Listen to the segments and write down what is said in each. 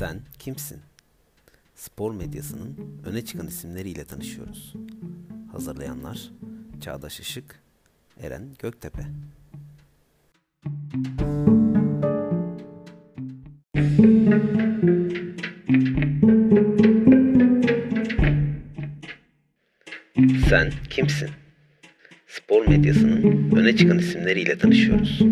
Sen kimsin? Spor medyasının öne çıkan isimleriyle tanışıyoruz. Hazırlayanlar Çağdaş Işık, Eren Göktepe. Sen kimsin? Spor medyasının öne çıkan isimleriyle tanışıyoruz.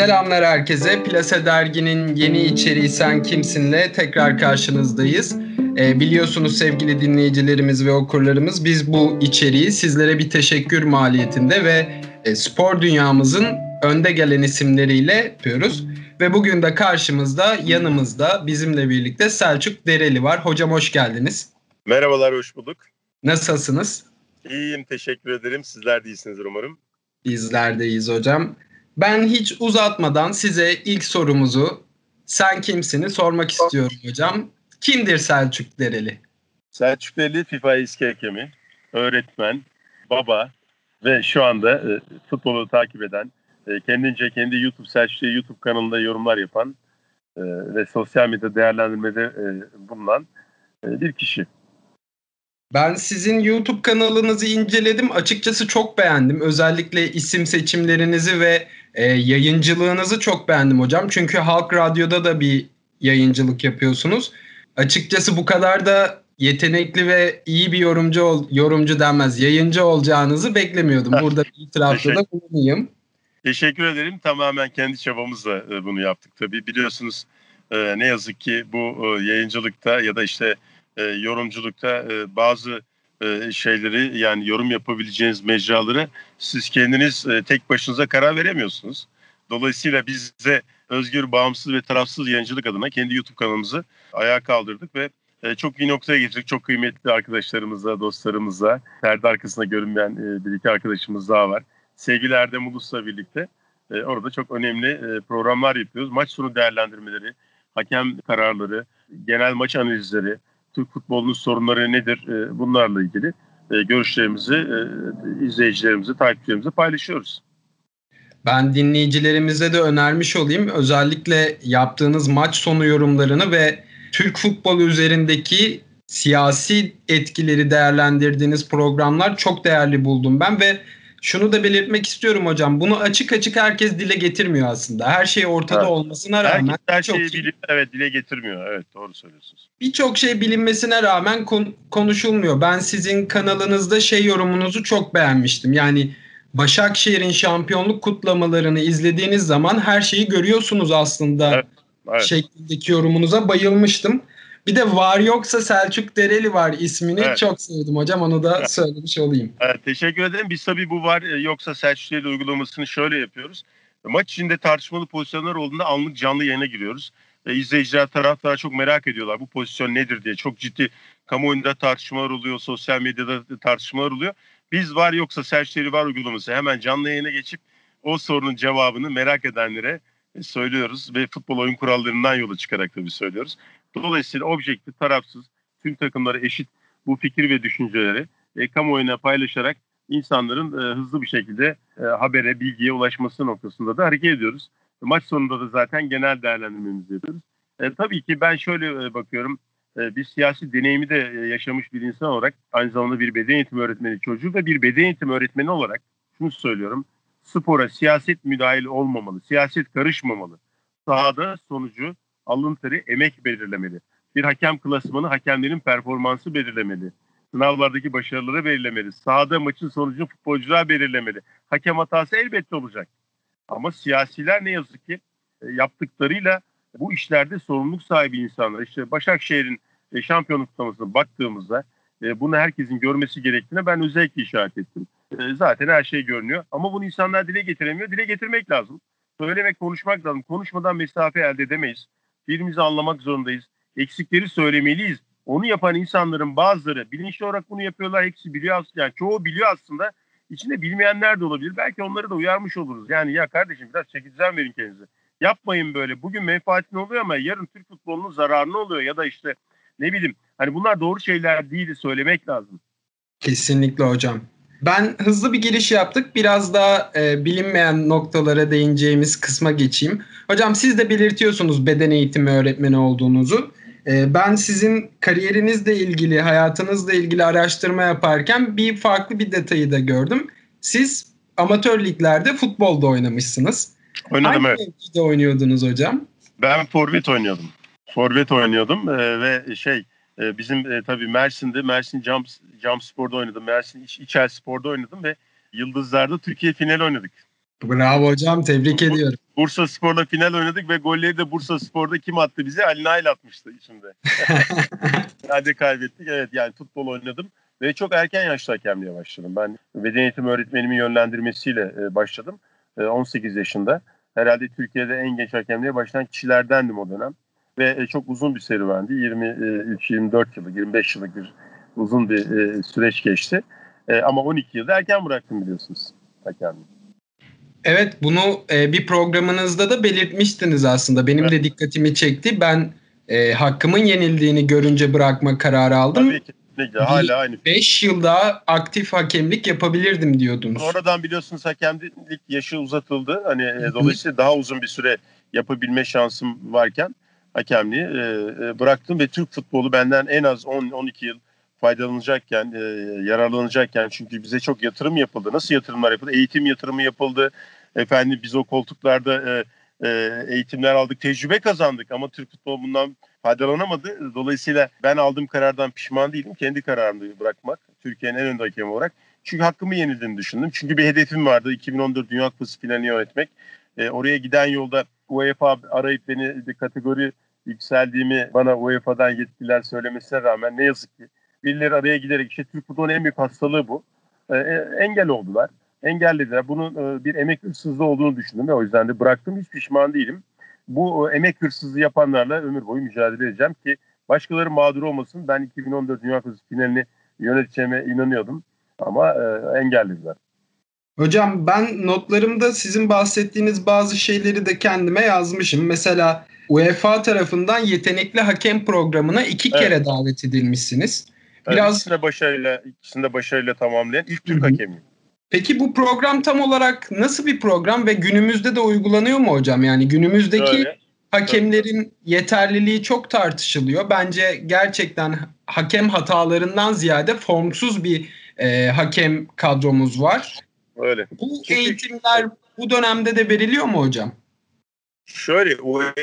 Selamlar herkese. Plase Dergi'nin yeni içeriği Sen Kimsin'le tekrar karşınızdayız. Ee, biliyorsunuz sevgili dinleyicilerimiz ve okurlarımız biz bu içeriği sizlere bir teşekkür maliyetinde ve e, spor dünyamızın önde gelen isimleriyle yapıyoruz. Ve bugün de karşımızda yanımızda bizimle birlikte Selçuk Dereli var. Hocam hoş geldiniz. Merhabalar, hoş bulduk. Nasılsınız? İyiyim, teşekkür ederim. Sizler de iyisinizdir umarım. Bizler de iyiyiz hocam. Ben hiç uzatmadan size ilk sorumuzu sen kimsini sormak istiyorum hocam. Kimdir Selçuk Dereli? Selçuk Dereli FIFA eski hakemi, öğretmen, baba ve şu anda e, futbolu takip eden, e, kendince kendi YouTube Selçuk YouTube kanalında yorumlar yapan e, ve sosyal medya değerlendirmede e, bulunan e, bir kişi. Ben sizin YouTube kanalınızı inceledim. Açıkçası çok beğendim. Özellikle isim seçimlerinizi ve e, yayıncılığınızı çok beğendim hocam. Çünkü Halk Radyo'da da bir yayıncılık yapıyorsunuz. Açıkçası bu kadar da yetenekli ve iyi bir yorumcu ol, yorumcu denmez, yayıncı olacağınızı beklemiyordum. Burada bir itirafta da bulunayım. Teşekkür ederim. Tamamen kendi çabamızla e, bunu yaptık tabii. Biliyorsunuz e, ne yazık ki bu e, yayıncılıkta ya da işte yorumculukta bazı şeyleri yani yorum yapabileceğiniz mecraları siz kendiniz tek başınıza karar veremiyorsunuz. Dolayısıyla biz de özgür, bağımsız ve tarafsız yayıncılık adına kendi YouTube kanalımızı ayağa kaldırdık ve çok iyi noktaya getirdik. Çok kıymetli arkadaşlarımızla, dostlarımızla, perde arkasında görünmeyen bir iki arkadaşımız daha var. Sevgili Erdem Ulus'la birlikte orada çok önemli programlar yapıyoruz. Maç sonu değerlendirmeleri, hakem kararları, genel maç analizleri, Türk futbolunun sorunları nedir bunlarla ilgili görüşlerimizi izleyicilerimize, takipçilerimize paylaşıyoruz. Ben dinleyicilerimize de önermiş olayım. Özellikle yaptığınız maç sonu yorumlarını ve Türk futbolu üzerindeki siyasi etkileri değerlendirdiğiniz programlar çok değerli buldum ben ve şunu da belirtmek istiyorum hocam. Bunu açık açık herkes dile getirmiyor aslında. Her şey ortada evet. olmasına rağmen. Herkes her şeyi şey, bilip, evet dile getirmiyor. Evet doğru söylüyorsunuz. Birçok şey bilinmesine rağmen kon- konuşulmuyor. Ben sizin kanalınızda şey yorumunuzu çok beğenmiştim. Yani Başakşehir'in şampiyonluk kutlamalarını izlediğiniz zaman her şeyi görüyorsunuz aslında. Evet, evet. Şeklindeki yorumunuza bayılmıştım. Bir de var yoksa Selçuk Dereli var ismini evet. çok sevdim hocam onu da evet. söylemiş olayım. Evet, teşekkür ederim. Biz tabii bu var yoksa Selçuk Dereli uygulamasını şöyle yapıyoruz. Maç içinde tartışmalı pozisyonlar olduğunda anlık canlı yayına giriyoruz. E, izleyiciler taraftar çok merak ediyorlar bu pozisyon nedir diye. Çok ciddi kamuoyunda tartışmalar oluyor, sosyal medyada tartışmalar oluyor. Biz var yoksa Selçuk var uygulaması hemen canlı yayına geçip o sorunun cevabını merak edenlere söylüyoruz ve futbol oyun kurallarından yola çıkarak tabii söylüyoruz. Dolayısıyla objektif, tarafsız, tüm takımları eşit bu fikir ve düşünceleri e, kamuoyuna paylaşarak insanların e, hızlı bir şekilde e, habere, bilgiye ulaşması noktasında da hareket ediyoruz. Maç sonunda da zaten genel değerlendirmemizi yapıyoruz. E, tabii ki ben şöyle e, bakıyorum. E, bir siyasi deneyimi de e, yaşamış bir insan olarak aynı zamanda bir beden eğitimi öğretmeni çocuğu ve bir beden eğitimi öğretmeni olarak şunu söylüyorum. Spora siyaset müdahil olmamalı, siyaset karışmamalı. Sahada sonucu alın teri emek belirlemeli. Bir hakem klasmanı hakemlerin performansı belirlemeli. Sınavlardaki başarıları belirlemeli. Sahada maçın sonucunu futbolcular belirlemeli. Hakem hatası elbette olacak. Ama siyasiler ne yazık ki e, yaptıklarıyla bu işlerde sorumluluk sahibi insanlar. İşte Başakşehir'in e, şampiyonluk kutlamasına baktığımızda e, bunu herkesin görmesi gerektiğine ben özellikle işaret ettim. Zaten her şey görünüyor. Ama bunu insanlar dile getiremiyor. Dile getirmek lazım. Söylemek, konuşmak lazım. Konuşmadan mesafe elde edemeyiz birbirimizi anlamak zorundayız. Eksikleri söylemeliyiz. Onu yapan insanların bazıları bilinçli olarak bunu yapıyorlar. Hepsi biliyor aslında. Yani çoğu biliyor aslında. İçinde bilmeyenler de olabilir. Belki onları da uyarmış oluruz. Yani ya kardeşim biraz çekiciden verin kendinize. Yapmayın böyle. Bugün menfaatin oluyor ama yarın Türk futbolunun zararını oluyor. Ya da işte Ne bileyim hani bunlar doğru şeyler değil söylemek lazım. Kesinlikle hocam. Ben hızlı bir giriş yaptık. Biraz daha e, bilinmeyen noktalara değineceğimiz kısma geçeyim. Hocam siz de belirtiyorsunuz beden eğitimi öğretmeni olduğunuzu. E, ben sizin kariyerinizle ilgili, hayatınızla ilgili araştırma yaparken bir farklı bir detayı da gördüm. Siz amatör liglerde futbolda oynamışsınız. Oynadım Hangi evet. mevkide oynuyordunuz hocam? Ben forvet oynuyordum. Forvet oynuyordum e, ve şey e, bizim e, tabii Mersin'de Mersin Cam, Cam Spor'da oynadım. Mersin İç, İçel Spor'da oynadım ve Yıldızlar'da Türkiye final oynadık. Bravo hocam, tebrik ediyorum. Bursa Spor'la final oynadık ve golleri de Bursa Spor'da kim attı bize? Ali Nail atmıştı şimdi. Hadi kaybettik. Evet yani futbol oynadım ve çok erken yaşta hakemliğe başladım. Ben beden eğitimi öğretmenimin yönlendirmesiyle e, başladım. E, 18 yaşında. Herhalde Türkiye'de en genç hakemliğe başlayan kişilerdendim o dönem. Ve e, çok uzun bir serüvendi. 23-24 yıllık, 25 yıllık bir uzun bir e, süreç geçti. E, ama 12 yılda erken bıraktım biliyorsunuz hakemliği. Evet bunu bir programınızda da belirtmiştiniz aslında. Benim Evet. de dikkatimi çekti. Ben e, hakkımın yenildiğini görünce bırakma kararı aldım. Tabii kesinlikle hala aynı. 5 yıl daha aktif hakemlik yapabilirdim diyordunuz. Sonradan biliyorsunuz hakemlik yaşı uzatıldı. Hani e, hı. dolayısıyla daha uzun bir süre yapabilme şansım varken hakemliği e, e, bıraktım ve Türk futbolu benden en az 10-12 yıl faydalanacakken, e, yararlanacakken çünkü bize çok yatırım yapıldı. Nasıl yatırımlar yapıldı? Eğitim yatırımı yapıldı. Efendim biz o koltuklarda e, e, eğitimler aldık, tecrübe kazandık ama Türk futbolu bundan faydalanamadı. Dolayısıyla ben aldığım karardan pişman değilim. Kendi kararımdı bırakmak. Türkiye'nin en önde hakemi olarak. Çünkü hakkımı yenildiğini düşündüm. Çünkü bir hedefim vardı. 2014 Dünya Kupası finalini yönetmek. E, oraya giden yolda UEFA arayıp beni bir kategori yükseldiğimi bana UEFA'dan yetkililer söylemesine rağmen ne yazık ki birileri araya giderek işte Türk futbolunun en büyük hastalığı bu. E, e, engel oldular. Engellediler. Bunun e, bir emek hırsızlığı olduğunu düşündüm ve o yüzden de bıraktım. Hiç pişman değilim. Bu e, emek hırsızlığı yapanlarla ömür boyu mücadele edeceğim ki başkaları mağdur olmasın. Ben 2014 Dünya Kupası finalini yöneteceğime inanıyordum ama e, engellediler. Hocam ben notlarımda sizin bahsettiğiniz bazı şeyleri de kendime yazmışım. Mesela UEFA tarafından yetenekli hakem programına iki Evet. kere davet edilmişsiniz. Biraz... İkisini başarıyla, ikisini de başarıyla tamamlayan ilk Türk hakemiyim. Peki bu program tam olarak nasıl bir program ve günümüzde de uygulanıyor mu hocam? Yani günümüzdeki Şöyle, hakemlerin yeterliliği çok tartışılıyor. Bence gerçekten hakem hatalarından ziyade formsuz bir e, hakem kadromuz var. Öyle. Bu Çünkü- eğitimler bu dönemde de veriliyor mu hocam? Şöyle UEFA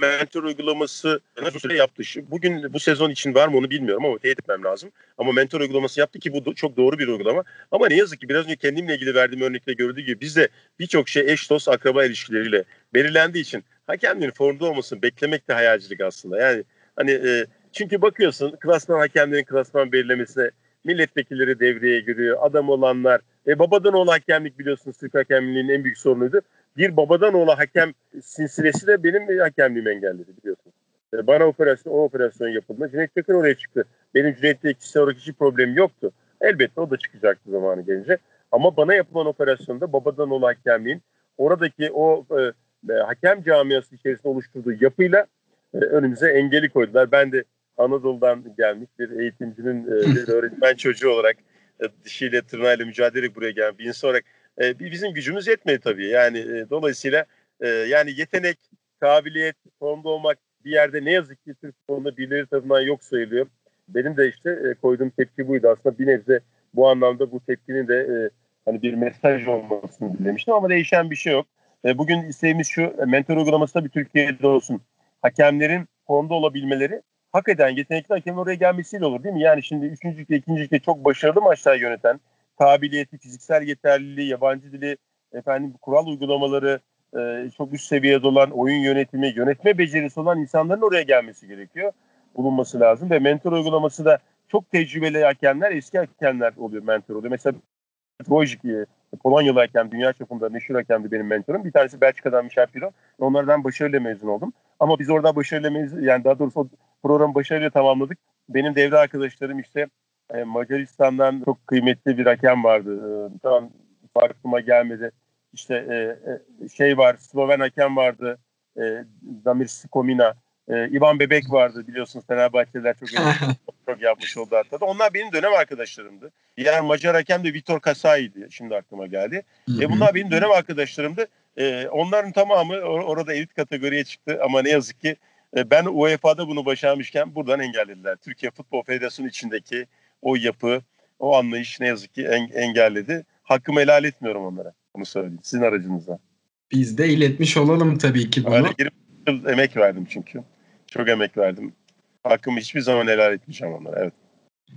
mentor uygulaması nasıl süre yaptı? Bugün bu sezon için var mı onu bilmiyorum ama teyit etmem lazım. Ama mentor uygulaması yaptı ki bu do- çok doğru bir uygulama. Ama ne yazık ki biraz önce kendimle ilgili verdiğim örnekte gördüğü gibi bizde birçok şey eş dost akraba ilişkileriyle belirlendiği için hakemlerin formda olmasını beklemek de hayalcilik aslında. Yani hani e, çünkü bakıyorsun klasman hakemlerin klasman belirlemesine milletvekilleri devreye giriyor. Adam olanlar e, babadan oğlu hakemlik biliyorsunuz Türk hakemliğinin en büyük sorunuydu bir babadan oğlu hakem sinsilesi de benim hakemliğimi engelledi biliyorsunuz. E, Bana operasyon, o operasyon yapıldı. Cüneyt Çakır oraya çıktı. Benim Cüneyt'le kişisel olarak hiçbir problemim yoktu. Elbette o da çıkacaktı zamanı gelince. Ama bana yapılan operasyonda babadan oğlu hakemliğin oradaki o e, e, hakem camiası içerisinde oluşturduğu yapıyla e, önümüze engeli koydular. Ben de Anadolu'dan gelmiş bir eğitimcinin, e, bir öğretmen çocuğu olarak e, dişiyle tırnağıyla mücadele buraya gelen bir insan olarak e, bi- bizim gücümüz yetmedi tabii. Yani dolayısıyla yani yetenek, kabiliyet, formda olmak bir yerde ne yazık ki Türk futbolunda birileri tarafından yok sayılıyor. Benim de işte koyduğum tepki buydu. Aslında bir nebze bu anlamda bu tepkinin de hani bir mesaj olmasını dilemiştim ama değişen bir şey yok. Bugün isteğimiz şu, mentor uygulaması da bir Türkiye'de olsun. Hakemlerin formda olabilmeleri hak eden yetenekli hakemin oraya gelmesiyle olur değil mi? Yani şimdi üçüncü ikinci ligde çok başarılı maçlar yöneten, kabiliyeti, fiziksel yeterliliği, yabancı dili, efendim kural uygulamaları e, çok üst seviyede olan oyun yönetimi, yönetme becerisi olan insanların oraya gelmesi gerekiyor. Bulunması lazım ve mentor uygulaması da çok tecrübeli hakemler, eski hakemler oluyor mentor oluyor. Mesela Wojcik, Polonyalı hakem, dünya çapında meşhur hakemdi benim mentorum. Bir tanesi Belçika'dan Michel Piro. Onlardan başarıyla mezun oldum. Ama biz orada başarıyla mezun, yani daha doğrusu programı başarıyla tamamladık. Benim devre arkadaşlarım işte e, Macaristan'dan çok kıymetli bir hakem vardı. E, şu an aklıma gelmedi. İşte e, e, şey var, Sloven hakem vardı. E, Damir Skomina. E, İvan Bebek vardı biliyorsunuz Fenerbahçeliler çok çok yapmış oldu hatta da. Onlar benim dönem arkadaşlarımdı. Diğer Macar hakem de Vitor Kasai'ydi. Şimdi aklıma geldi. E, bunlar benim dönem arkadaşlarımdı. E, onların tamamı or- orada elit kategoriye çıktı ama ne yazık ki e, ben UEFA'da bunu başarmışken buradan engellediler. Türkiye Futbol Federasyonu içindeki o yapı, o anlayış ne yazık ki en- engelledi. Hakkımı helal etmiyorum onlara. Bunu söyleyeyim sizin aracınızdan. Biz de iletmiş olalım tabii ki bunu. Öyle 20 yıl emek verdim çünkü. Çok emek verdim. Hakkımı hiçbir zaman helal etmeyeceğim onlara. Evet.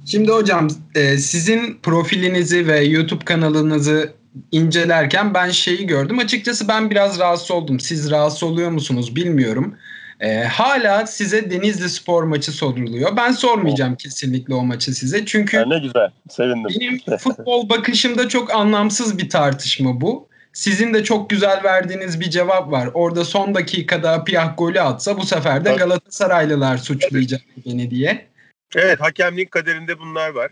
Şimdi hocam e, sizin profilinizi ve YouTube kanalınızı incelerken ben şeyi gördüm. Açıkçası ben biraz rahatsız oldum. Siz rahatsız oluyor musunuz bilmiyorum. E, hala size Denizli Spor maçı soruluyor. Ben sormayacağım kesinlikle o maçı size. Çünkü Yani ne güzel. Sevindim. benim futbol bakışımda çok anlamsız bir tartışma bu. Sizin de çok güzel verdiğiniz bir cevap var. Orada son dakikada Piyah golü atsa bu sefer de. Galatasaraylılar suçlayacak beni diye. Evet hakemliğin kaderinde bunlar var.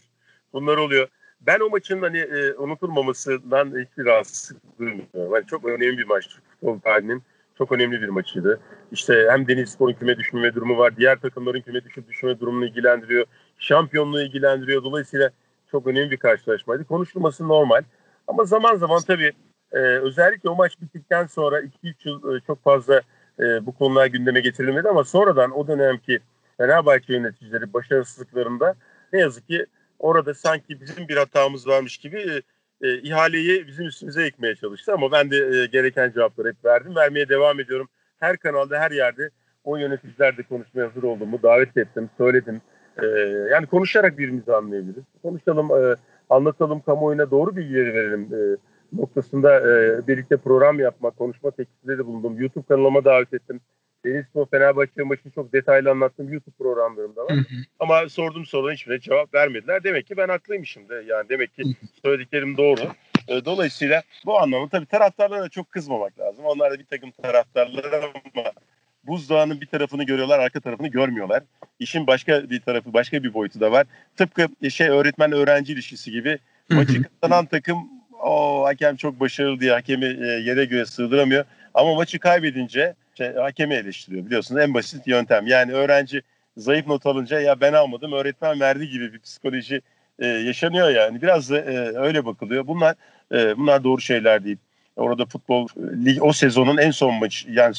Bunlar oluyor. Ben o maçın hani e, unutulmamasından hiçbir rahatsızlık duymuyorum. Yani çok önemli bir maç. Futbol tarihinin çok önemli bir maçıydı. İşte hem Denizlispor'un küme düşmeme durumu var. Diğer takımların küme düşüp düşme durumunu ilgilendiriyor. Şampiyonluğu ilgilendiriyor. Dolayısıyla çok önemli bir karşılaşmaydı. Konuşulması normal. Ama zaman zaman tabii e, özellikle o maç bittikten sonra 2-3 yıl e, çok fazla e, bu konular gündeme getirilmedi ama sonradan o dönemki Fenerbahçe yöneticileri başarısızlıklarında ne yazık ki orada sanki bizim bir hatamız varmış gibi e, e, ihaleyi bizim üstümüze yıkmaya çalıştı. Ama ben de e, gereken cevapları hep verdim. Vermeye devam ediyorum. Her kanalda, her yerde o yöneticilerle konuşmaya hazır olduğumu davet ettim, söyledim. E, yani konuşarak birbirimizi anlayabiliriz. Konuşalım, e, anlatalım, kamuoyuna doğru bilgileri verelim e, noktasında e, birlikte program yapmak, konuşma teklifinde de bulundum. YouTube kanalıma davet ettim. Denizlispor Fenerbahçe maçını çok detaylı anlattım. YouTube programlarımda var. Hı hı. Ama sorduğum soruların hiçbirine cevap vermediler. Demek ki ben haklıymışım da. Yani demek ki söylediklerim doğru. E, Dolayısıyla bu anlamda tabii taraftarlara da çok kızmamak lazım. Onlar da bir takım taraftarlar ama buzdağının bir tarafını görüyorlar, arka tarafını görmüyorlar. İşin başka bir tarafı, başka bir boyutu da var. Tıpkı şey öğretmen öğrenci ilişkisi gibi maçı kazanan takım o hakem çok başarılı diye hakemi e, yere göre sığdıramıyor. Ama maçı kaybedince şey, hakemi eleştiriyor biliyorsunuz en basit yöntem. Yani öğrenci zayıf not alınca ya ben almadım öğretmen verdi gibi bir psikoloji e, yaşanıyor yani. Biraz da e, öyle bakılıyor. Bunlar e, bunlar doğru şeyler değil. Orada futbol e, lig o sezonun en son maçı yani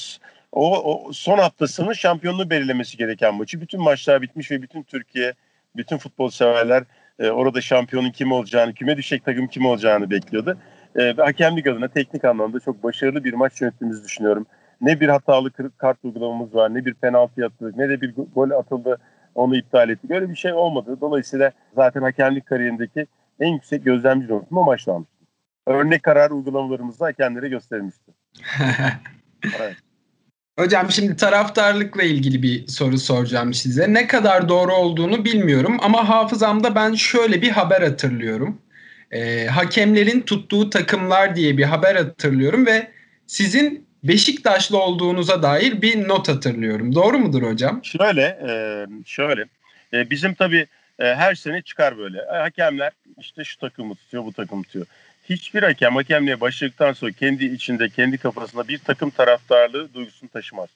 o, o son haftasının şampiyonluğu belirlemesi gereken maçı. Bütün maçlar bitmiş ve bütün Türkiye, bütün futbol severler e, orada şampiyonun kim olacağını, küme düşecek takım kim olacağını bekliyordu. E, ve hakemlik adına teknik anlamda çok başarılı bir maç yönettiğimizi düşünüyorum. Ne bir hatalı kart uygulamamız var, ne bir penaltı atıldı, ne de bir go- gol atıldı onu iptal ettik. Öyle bir şey olmadı. Dolayısıyla zaten hakemlik kariyerindeki en yüksek gözlemci notum o almıştım. Örnek karar uygulamalarımızda hakemlere gösterilmişti. Evet. Hocam şimdi taraftarlıkla ilgili bir soru soracağım size. Ne kadar doğru olduğunu bilmiyorum ama hafızamda ben şöyle bir haber hatırlıyorum. Ee, hakemlerin tuttuğu takımlar diye bir haber hatırlıyorum ve sizin Beşiktaşlı olduğunuza dair bir not hatırlıyorum. Doğru mudur hocam? Şöyle, e, şöyle. E, bizim tabii e, her sene çıkar böyle. Hakemler işte şu takımı tutuyor, bu takımı tutuyor. Hiçbir hakem hakemliğe başladıktan sonra kendi içinde, kendi kafasında bir takım taraftarlığı duygusunu taşımaz.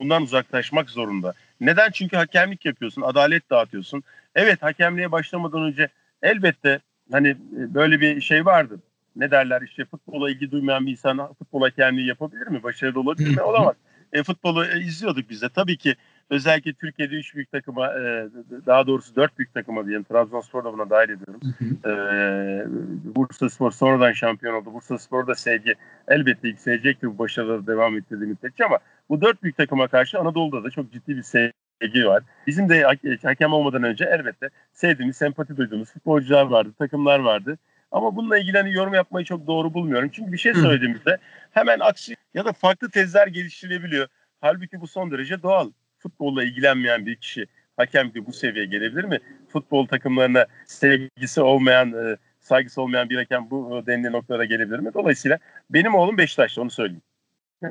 Bundan uzaklaşmak zorunda. Neden? Çünkü hakemlik yapıyorsun, adalet dağıtıyorsun. Evet hakemliğe başlamadan önce elbette hani böyle bir şey vardı. Ne derler işte futbola ilgi duymayan bir insan futbol hakemliği yapabilir mi? Başarılı olabilir mi? Olamaz. E, futbolu e, izliyorduk biz de. Tabii ki özellikle Türkiye'de üç büyük takıma e, daha doğrusu dört büyük takıma diyelim. Trabzonspor da buna dahil ediyorum. E, Bursa Spor sonradan şampiyon oldu. Bursa Spor da sevgi elbette yükselecektir bu başarıları devam ettirdiği müddetçe ama bu dört büyük takıma karşı Anadolu'da da çok ciddi bir sevgi var. Bizim de ha- hakem olmadan önce elbette sevdiğimiz, sempati duyduğumuz futbolcular vardı, takımlar vardı. Ama bununla ilgili hani yorum yapmayı çok doğru bulmuyorum. Çünkü bir şey Hı. söylediğimizde hemen aksi ya da farklı tezler geliştirilebiliyor. Halbuki bu son derece doğal. Futbolla ilgilenmeyen bir kişi hakem de bu seviyeye gelebilir mi? Futbol takımlarına sevgisi olmayan, e, saygısı olmayan bir hakem bu e, denli noktalara gelebilir mi? Dolayısıyla benim oğlum Beşiktaşlı onu söyleyeyim.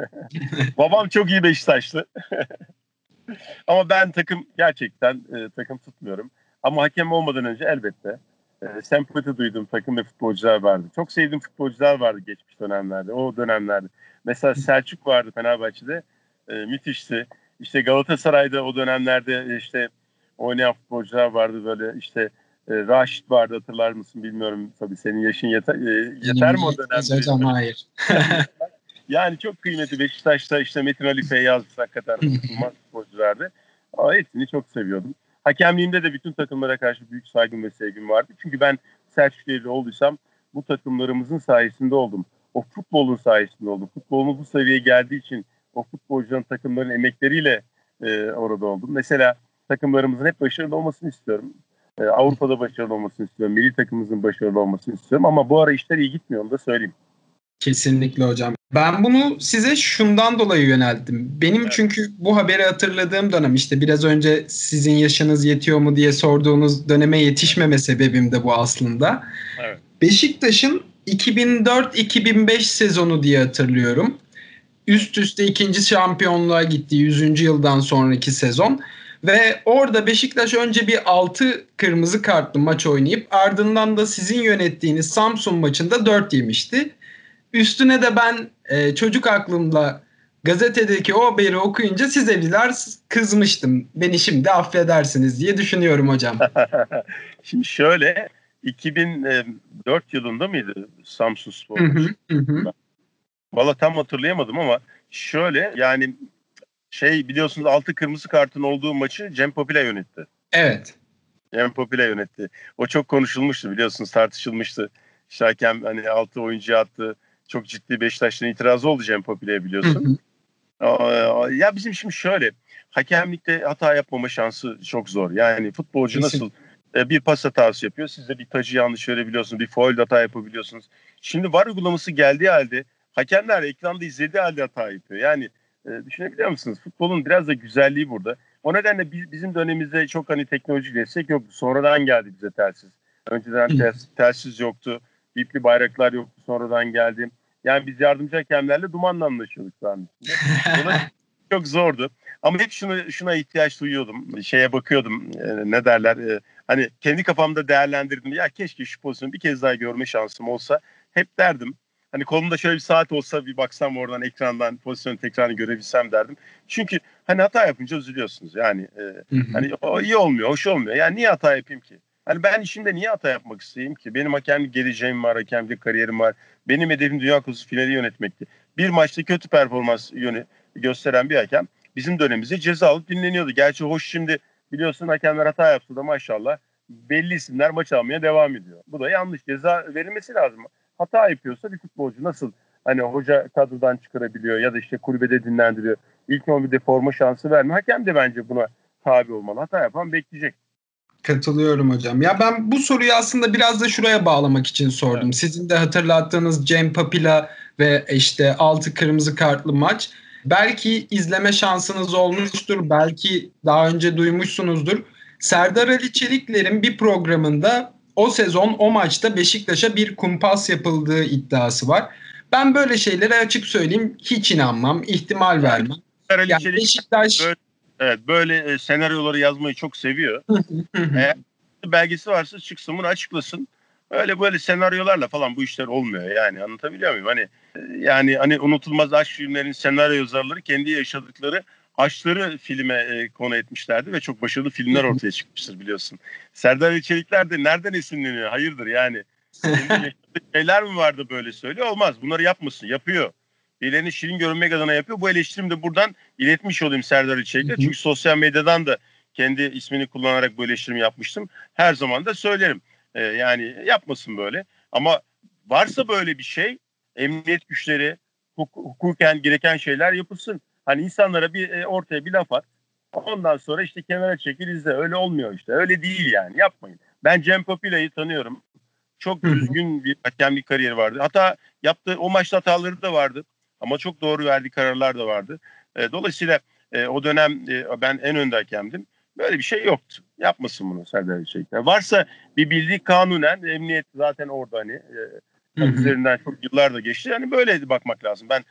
Babam çok iyi Beşiktaşlı. Ama ben takım gerçekten e, takım tutmuyorum. Ama hakem olmadan önce elbette e, sempati duyduğum takım ve futbolcular vardı. Çok sevdiğim futbolcular vardı geçmiş dönemlerde, o dönemlerde. Mesela Selçuk vardı Fenerbahçe'de, e, müthişti. İşte Galatasaray'da o dönemlerde işte oynayan futbolcular vardı böyle işte e, Raşit vardı hatırlar mısın bilmiyorum tabii senin yaşın yeter, e, yeter mi o dönemde? Hocam hayır. yani çok kıymetli Beşiktaş'ta işte Metin Ali Feyyaz hakikaten unutulmaz futbolculardı. Ama hepsini çok seviyordum. Hakemliğimde de bütün takımlara karşı büyük saygım ve sevgim vardı. Çünkü ben Selçuklu'yla olduysam bu takımlarımızın sayesinde oldum. O futbolun sayesinde oldum. Futbolumuz bu seviyeye geldiği için o futbolcuların takımların emekleriyle e, orada oldum. Mesela takımlarımızın hep başarılı olmasını istiyorum. E, Avrupa'da başarılı olmasını istiyorum. Milli takımımızın başarılı olmasını istiyorum. Ama bu ara işler iyi gitmiyor onu da söyleyeyim. Kesinlikle hocam. Ben bunu size şundan dolayı yönelttim. Benim evet. çünkü bu haberi hatırladığım dönem işte biraz önce sizin yaşınız yetiyor mu diye sorduğunuz döneme yetişmeme sebebim de bu aslında. Evet. Beşiktaş'ın 2004-2005 sezonu diye hatırlıyorum. Üst üste ikinci şampiyonluğa gitti 100. yıldan sonraki sezon. Ve orada Beşiktaş önce bir 6 kırmızı kartlı maç oynayıp ardından da sizin yönettiğiniz Samsun maçında 4 yemişti. Üstüne de ben e, çocuk aklımla gazetedeki o haberi okuyunca siz evliler kızmıştım. Beni şimdi affedersiniz diye düşünüyorum hocam. şimdi şöyle 2004 yılında mıydı Samsun Spor? Valla tam hatırlayamadım ama şöyle yani şey biliyorsunuz altı kırmızı kartın olduğu maçı Cem Popila yönetti. Evet. Cem Popila yönetti. O çok konuşulmuştu biliyorsunuz tartışılmıştı. İşte hakem hani altı oyuncu attı. Çok ciddi Beşiktaş'tan itirazı oldu Cem Popila'ya biliyorsun. ya bizim şimdi şöyle hakemlikte hata yapmama şansı çok zor. Yani futbolcu Kesin. nasıl e, bir pas hatası yapıyor. Siz de bir tacı yanlış verebiliyorsunuz. Bir foul hata yapabiliyorsunuz. Şimdi var uygulaması geldiği halde hakemler ekranda izlediği halde hata yapıyor. Yani e, düşünebiliyor musunuz? Futbolun biraz da güzelliği burada. O nedenle biz, bizim dönemimizde çok hani teknoloji destek yoktu. Sonradan geldi bize telsiz. Önceden telsiz, telsiz yoktu. Bipli bayraklar yoktu. Sonradan geldi. Yani biz yardımcı hakemlerle dumanla anlaşıyorduk an. çok zordu. Ama hep şunu şuna ihtiyaç duyuyordum. Şeye bakıyordum e, ne derler. E, hani kendi kafamda değerlendirdim. Ya keşke şu pozisyonu bir kez daha görme şansım olsa. Hep derdim. Hani kolumda şöyle bir saat olsa bir baksam oradan ekrandan pozisyonu tekrarını görebilsem derdim. Çünkü hani hata yapınca üzülüyorsunuz. Yani e, hani o iyi olmuyor, hoş olmuyor. Yani niye hata yapayım ki? Hani ben işimde niye hata yapmak isteyeyim ki? Benim hakemlik geleceğim var, hakemlik kariyerim var. Benim hedefim Dünya Kupası finali yönetmekti. Bir maçta kötü performans yönü gösteren bir hakem bizim dönemimizde ceza alıp dinleniyordu. Gerçi hoş şimdi biliyorsun hakemler hata yaptı da maşallah belli isimler maç almaya devam ediyor. Bu da yanlış. Ceza verilmesi lazım. Hata yapıyorsa bir futbolcu nasıl hani hoca kadrodan çıkarabiliyor ya da işte kulübede dinlendiriyor. İlk 11'de forma şansı vermiyor. Hakem de bence buna tabi olmalı. Hata yapan bekleyecek. Katılıyorum hocam. Ya ben bu soruyu aslında biraz da şuraya bağlamak için sordum. Evet. Sizin de hatırlattığınız Cem Papila ve işte altı kırmızı kartlı maç. Belki izleme şansınız olmuştur. Belki daha önce duymuşsunuzdur. Serdar Ali Çelikler'in bir programında o sezon o maçta Beşiktaş'a bir kumpas yapıldığı iddiası var. Ben böyle şeylere açık söyleyeyim hiç inanmam, ihtimal vermem. Yani Beşiktaş böyle Evet böyle e, senaryoları yazmayı çok seviyor. Eğer belgesi varsa çıksın bunu açıklasın. Öyle böyle senaryolarla falan bu işler olmuyor yani anlatabiliyor muyum? Hani e, yani hani unutulmaz aşk filmlerin senaryo yazarları kendi yaşadıkları aşkları filme e, konu etmişlerdi ve çok başarılı filmler ortaya çıkmıştır biliyorsun. Serdar İçerikler de nereden esinleniyor? Hayırdır yani. şeyler mi vardı böyle söylüyor? Olmaz. Bunları yapmasın. Yapıyor birilerini şirin görünmek adına yapıyor. Bu eleştirimi de buradan iletmiş olayım Serdar İçerik'le. Çünkü sosyal medyadan da kendi ismini kullanarak bu eleştirimi yapmıştım. Her zaman da söylerim. Ee, yani yapmasın böyle. Ama varsa böyle bir şey emniyet güçleri huk- hukuken gereken şeyler yapılsın. Hani insanlara bir e, ortaya bir laf at. Ondan sonra işte kenara çekil izle. Öyle olmuyor işte. Öyle değil yani. Yapmayın. Ben Cem Popila'yı tanıyorum. Çok düzgün bir hakemlik kariyeri vardı. Hatta yaptığı o maçta hataları da vardı. Ama çok doğru verdiği kararlar da vardı. E, dolayısıyla e, o dönem e, ben en önde hakemdim. Böyle bir şey yoktu. Yapmasın bunu Serdar Çelikler. Varsa bir bildiği kanunen emniyet zaten orada hani e, üzerinden çok yıllar da geçti. Yani böyle bakmak lazım. Ben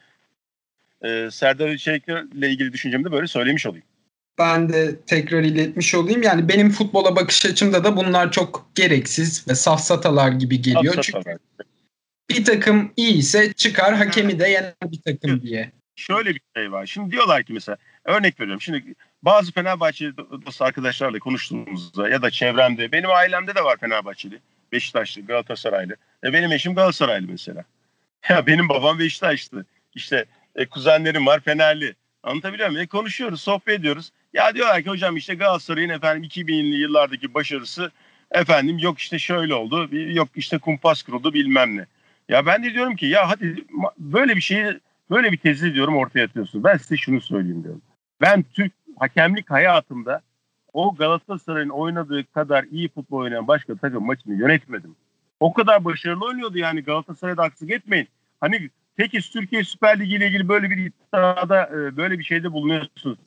e, Serdar Çelikler'le ilgili düşüncemi de böyle söylemiş olayım. Ben de tekrar iletmiş olayım. Yani benim futbola bakış açımda da bunlar çok gereksiz ve safsatalar gibi geliyor. Safsatalar. Çünkü bir takım iyi ise çıkar hakemi de yener bir takım diye. Şöyle bir şey var. Şimdi diyorlar ki mesela Örnek veriyorum. Şimdi bazı Fenerbahçeli dost arkadaşlarla konuştuğumuzda ya da çevremde benim ailemde de var Fenerbahçeli. Beşiktaşlı, Galatasaraylı. E benim eşim Galatasaraylı mesela. Ya benim babam Beşiktaşlı. İşte e, kuzenlerim var Fenerli. Anlatabiliyor muyum? E, konuşuyoruz, sohbet ediyoruz. Ya diyorlar ki hocam işte Galatasaray'ın efendim 2000'li yıllardaki başarısı efendim yok işte şöyle oldu, yok işte kumpas kuruldu bilmem ne. Ya ben de diyorum ki ya hadi böyle bir şeyi böyle bir tezi diyorum ortaya atıyorsun. Ben size şunu söyleyeyim diyorum. Ben Türk hakemlik hayatımda o Galatasaray'ın oynadığı kadar iyi futbol oynayan başka takım maçını yönetmedim. O kadar başarılı oynuyordu yani Galatasaray'da haksızlık etmeyin. Hani peki Türkiye Süper Ligi ile ilgili böyle bir iddiada e, böyle bir şeyde bulunuyorsunuz.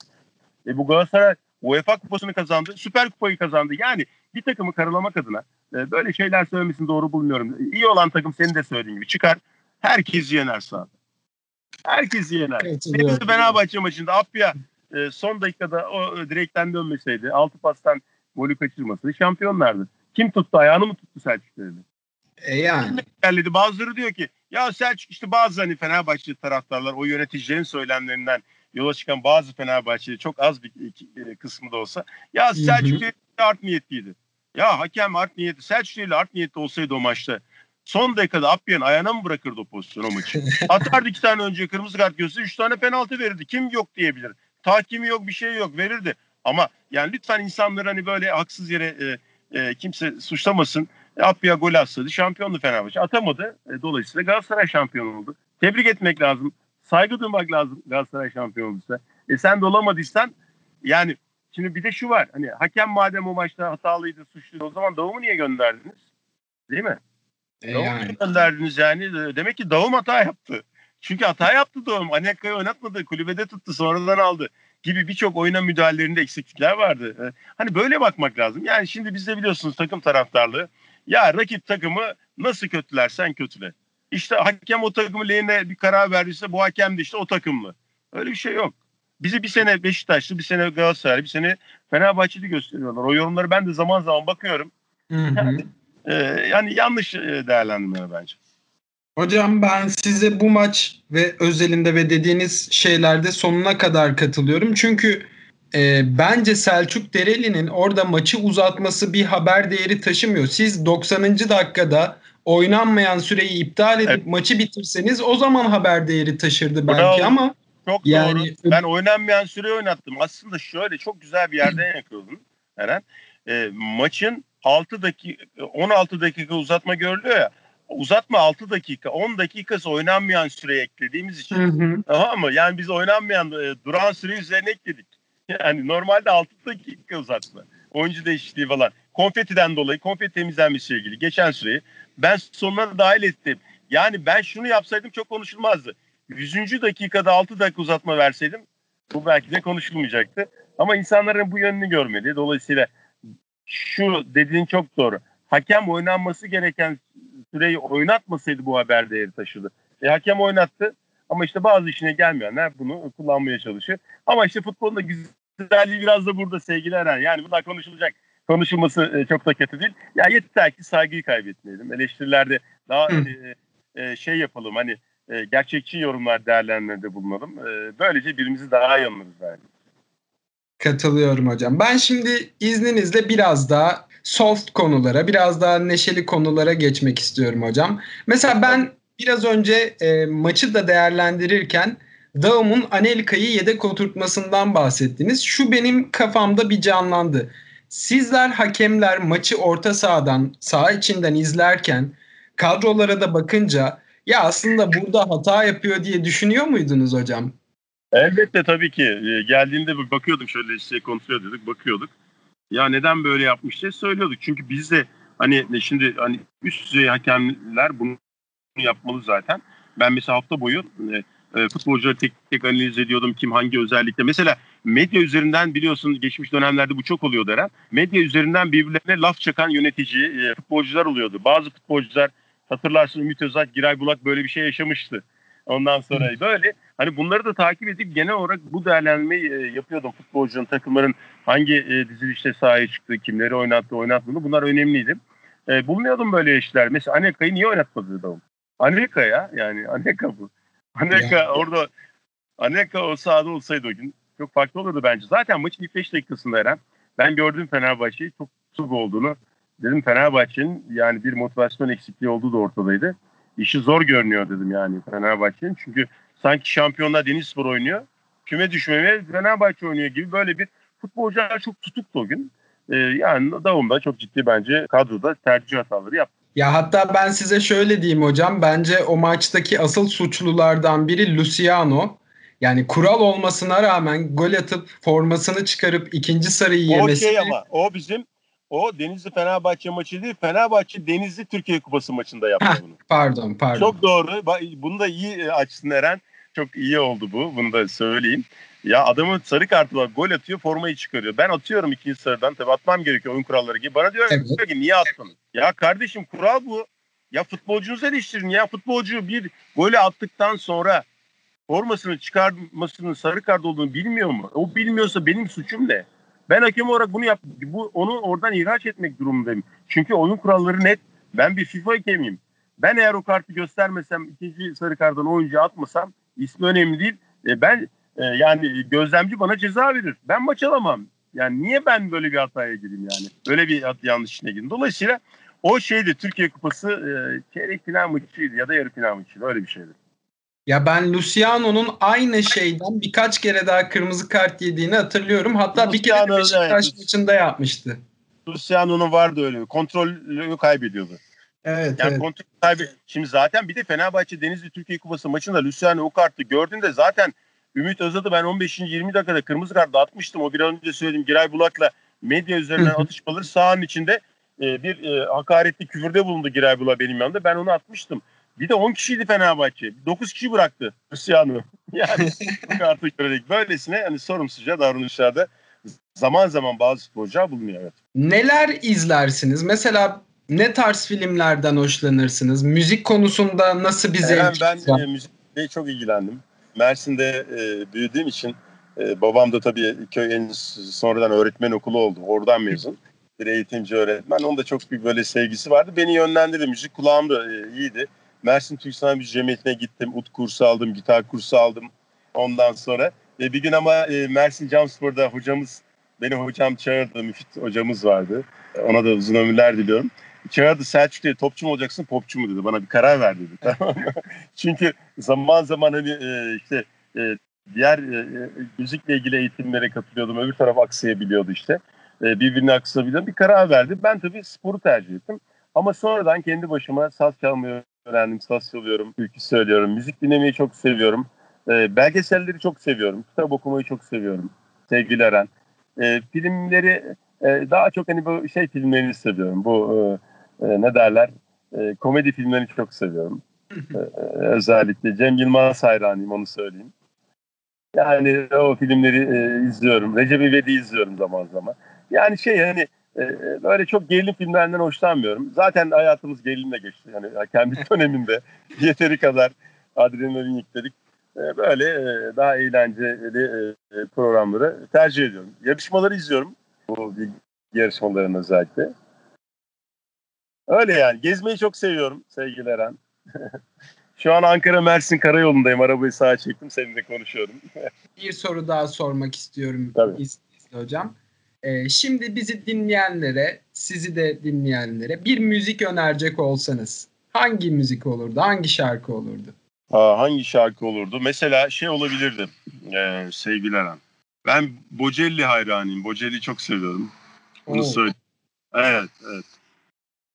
E, bu Galatasaray UEFA kupasını kazandı, Süper Kupayı kazandı. Yani bir takımı karalamak adına e, böyle şeyler söylemesini doğru bulmuyorum. İyi olan takım senin de söylediğin gibi çıkar. Herkes yener sahada. Herkes yener. Evet, Benim de Fenerbahçe maçında Apya e, son dakikada o direkten dönmeseydi, altı pastan golü kaçırmasaydı şampiyonlardı. Kim tuttu? Ayağını mı tuttu Selçuk dedi. E yani. Geldi. Bazıları diyor ki ya Selçuk işte bazı hani Fenerbahçe taraftarlar o yöneticilerin söylemlerinden yola çıkan bazı Fenerbahçeli çok az bir kısmı da olsa ya Selçuk art niyetliydi. Ya hakem art niyeti Selçuk değil art niyetli olsaydı o maçta son dakikada Appian ayağına mı bırakırdı o pozisyonu maçı? Atardı iki tane önce kırmızı kart gösterdi. Üç tane penaltı verirdi. Kim yok diyebilir. Tahkimi yok bir şey yok verirdi. Ama yani lütfen insanları hani böyle haksız yere e, e, kimse suçlamasın. E, Appia gol atsaydı şampiyondu Fenerbahçe. Atamadı. E, dolayısıyla Galatasaray şampiyon oldu. Tebrik etmek lazım. Saygı duymak lazım Galatasaray şampiyon olursa. E sen de olamadıysan yani şimdi bir de şu var. Hani hakem madem o maçta hatalıydı, suçluydu o zaman Davum'u niye gönderdiniz? Değil mi? E yani. gönderdiniz yani. Demek ki Davum hata yaptı. Çünkü hata yaptı Davum. Anelka'yı oynatmadı. Kulübede tuttu. Sonradan aldı. Gibi birçok oyuna müdahalelerinde eksiklikler vardı. Ee, hani böyle bakmak lazım. Yani şimdi bizde biliyorsunuz takım taraftarlığı. Ya rakip takımı nasıl kötülersen kötüle. İşte hakem o takımı lehine bir karar verdiyse bu hakem de işte o takımlı. Öyle bir şey yok. Bizi bir sene Beşiktaşlı, bir sene Galatasaray, bir sene Fenerbahçeli gösteriyorlar. O yorumları ben de zaman zaman bakıyorum. Hı hı. Yani e, yani yanlış e, değerlendirme bence. Hocam ben size bu maç ve özelinde ve dediğiniz şeylerde sonuna kadar katılıyorum. Çünkü e, bence Selçuk Dereli'nin orada maçı uzatması bir haber değeri taşımıyor. Siz 90. dakikada oynanmayan süreyi iptal edip evet. maçı bitirseniz o zaman haber değeri taşırdı belki Bravo. ama çok yani, doğru. Ben oynanmayan süreyi oynattım. Aslında şöyle çok güzel bir yerden yakıyordum Eren. E, maçın 6 dakika 16 dakika uzatma görülüyor ya. Uzatma 6 dakika 10 dakikası oynanmayan süre eklediğimiz için. Hı hı. Tamam mı? Yani biz oynanmayan e, duran süre üzerine ekledik. Yani normalde 6 dakika uzatma. Oyuncu değişikliği falan. Konfetiden dolayı konfeti temizlenmesiyle ilgili geçen süreyi ben sonuna dahil ettim. Yani ben şunu yapsaydım çok konuşulmazdı. 100. dakikada 6 dakika uzatma verseydim bu belki de konuşulmayacaktı. Ama insanların bu yönünü görmeli. Dolayısıyla şu dediğin çok doğru. Hakem oynanması gereken süreyi oynatmasaydı bu haber değeri taşıdı. E, hakem oynattı ama işte bazı işine gelmeyenler bunu kullanmaya çalışıyor. Ama işte futbolun da güzelliği biraz da burada sevgili Eren. Yani bunlar konuşulacak. Konuşulması e, çok da kötü değil. Ya yeter ki saygıyı kaybetmeyelim. Eleştirilerde daha e, e, şey yapalım hani e, gerçekçi yorumlar değerlendirmede bulunalım. E, böylece birimizi daha iyi anlarız belki. Katılıyorum hocam. Ben şimdi izninizle biraz daha soft konulara, biraz daha neşeli konulara geçmek istiyorum hocam. Mesela ben biraz önce e, maçı da değerlendirirken Daum'un Anelka'yı yedek oturtmasından bahsettiniz. Şu benim kafamda bir canlandı. Sizler hakemler maçı orta sahadan, saha içinden izlerken kadrolara da bakınca ya aslında burada hata yapıyor diye düşünüyor muydunuz hocam? Elbette tabii ki. E, geldiğinde bakıyordum şöyle işte kontrol ediyorduk, bakıyorduk. Ya neden böyle yapmış diye söylüyorduk. Çünkü biz de hani şimdi hani üst düzey hakemler bunu yapmalı zaten. Ben mesela hafta boyu e, e, futbolcuları tek tek analiz ediyordum. Kim hangi özellikle. Mesela medya üzerinden biliyorsun geçmiş dönemlerde bu çok oluyordu Eren. Medya üzerinden birbirlerine laf çakan yönetici e, futbolcular oluyordu. Bazı futbolcular hatırlarsın Ümit Özat, Giray Bulak böyle bir şey yaşamıştı. Ondan sonra böyle hani bunları da takip edip genel olarak bu değerlendirmeyi e, yapıyordum. Futbolcunun, takımların hangi e, dizilişte sahaya çıktı, kimleri oynattı, oynatmadı bunlar önemliydi. E, bulmuyordum böyle işler. Mesela Anelka'yı niye oynatmadı Davum? Anelka ya yani Anelka bu. Anelka ya. orada Anelka o sahada olsaydı o gün çok farklı olurdu bence. Zaten maçın ilk 5 dakikasında Eren ben gördüm Fenerbahçe'yi çok tutuk olduğunu. Dedim Fenerbahçe'nin yani bir motivasyon eksikliği olduğu da ortadaydı. İşi zor görünüyor dedim yani Fenerbahçe'nin. Çünkü sanki şampiyonlar Denizspor oynuyor. Küme düşmemeye Fenerbahçe oynuyor gibi böyle bir futbolcular çok tutuktu o gün. Ee, yani Davum da çok ciddi bence kadroda tercih hataları yaptı. Ya hatta ben size şöyle diyeyim hocam. Bence o maçtaki asıl suçlulardan biri Luciano. Yani kural olmasına rağmen gol atıp formasını çıkarıp ikinci sarıyı yemesi. O şey ama o bizim o Denizli Fenerbahçe maçı değil Fenerbahçe Denizli Türkiye Kupası maçında yaptı Heh, bunu. Pardon pardon. Çok doğru. Bunu da iyi açsın Eren. Çok iyi oldu bu. Bunu da söyleyeyim. Ya adamın sarı kartı var. Gol atıyor formayı çıkarıyor. Ben atıyorum ikinci sarıdan. Tabii atmam gerekiyor oyun kuralları gibi. Bana diyor Evet. ki niye attın? Ya kardeşim kural bu. Ya futbolcunuzu eleştirin ya. Futbolcu bir golü attıktan sonra formasını çıkarmasının sarı kart olduğunu bilmiyor mu? O bilmiyorsa benim suçum ne? Ben hakem olarak bunu yap, bu onu oradan ihraç etmek durumundayım. Çünkü oyun kuralları net. Ben bir FIFA hakemiyim. Ben eğer o kartı göstermesem, ikinci sarı karttan oyuncu atmasam ismi önemli değil. E, ben e, yani gözlemci bana ceza verir. Ben maç alamam. Yani niye ben böyle bir hataya gireyim yani? Böyle bir hat- yanlış işine gireyim. Dolayısıyla o şeydi Türkiye Kupası e, çeyrek final maçıydı ya da yarı final maçıydı. Öyle bir şeydi. Ya ben Luciano'nun aynı şeyden birkaç kere daha kırmızı kart yediğini hatırlıyorum. Hatta bir kere de Luciano, Beşiktaş evet. maçında yapmıştı. Luciano'nun vardı öyle. Kontrolü kaybediyordu. Evet, Yani evet. kontrol kaybı. Şimdi zaten bir de Fenerbahçe Denizli Türkiye Kupası maçında Luciano o kartı gördüğünde zaten Ümit Özad'ı ben 15. 20 dakikada kırmızı kartla atmıştım. O bir an önce söyledim Giray Bulak'la medya üzerinden atışmaları sahanın içinde e, bir e, hakaretli küfürde bulundu Giray Bulak benim yanımda. Ben onu atmıştım. Bir de 10 kişiydi Fenerbahçe. 9 kişi bıraktı Luciano. Yani bu kartı görerek böylesine hani sorumsuzca davranışlarda zaman zaman bazı futbolcular bulunuyor. Evet. Neler izlersiniz? Mesela ne tarz filmlerden hoşlanırsınız? Müzik konusunda nasıl bir zevk ben var? e, müzikle çok ilgilendim. Mersin'de e, büyüdüğüm için e, babam da tabii köy en sonradan öğretmen okulu oldu. Oradan mezun. Bir eğitimci öğretmen. Onun da çok büyük böyle sevgisi vardı. Beni yönlendirdi. Müzik kulağım da e, iyiydi. Mersin Türk Sanat Müziği Cemiyeti'ne gittim. Ut kursu aldım, gitar kursu aldım. Ondan sonra e, bir gün ama e, Mersin Camspor'da hocamız, beni hocam çağırdı. Müfit hocamız vardı. Ona da uzun ömürler diliyorum. Çağırdı Selçuk diye topçu mu olacaksın popçu mu dedi. Bana bir karar ver dedi. Tamam mı? Çünkü zaman zaman hani e, işte e, diğer e, e, müzikle ilgili eğitimlere katılıyordum. Öbür taraf aksayabiliyordu işte. E, birbirini aksayabiliyordu. Bir karar verdi. Ben tabii sporu tercih ettim. Ama sonradan kendi başıma saz çalmayı öğrendim. Saz çalıyorum, türkü söylüyorum. Müzik dinlemeyi çok seviyorum. E, belgeselleri çok seviyorum. Kitap okumayı çok seviyorum. Sevgili Eren. E, filmleri e, daha çok hani bu şey filmlerini seviyorum. Bu e, e, ne derler? E, komedi filmlerini çok seviyorum. E, özellikle Cem Yılmaz hayranıyım onu söyleyeyim. Yani o filmleri e, izliyorum. Recep İvedik'i izliyorum zaman zaman. Yani şey hani e, böyle çok gerilim filmlerinden hoşlanmıyorum. Zaten hayatımız gerilimle geçti. Yani kendi döneminde yeteri kadar adrenalin yükledik. E, böyle e, daha eğlenceli e, programları tercih ediyorum. Yarışmaları izliyorum. Bu yarışmaların özellikle. Öyle yani. Gezmeyi çok seviyorum sevgili Eren. Şu an Ankara Mersin Karayolu'ndayım. Arabayı sağa çektim. Seninle konuşuyorum. Bir soru daha sormak istiyorum Tabii. hocam. Ee, şimdi bizi dinleyenlere, sizi de dinleyenlere bir müzik önerecek olsanız hangi müzik olurdu, hangi şarkı olurdu? Aa, hangi şarkı olurdu? Mesela şey olabilirdi ee, sevgili Eren. Ben Bocelli hayranıyım. Bocelli'yi çok seviyorum. Onu söyleyeyim. Evet, evet.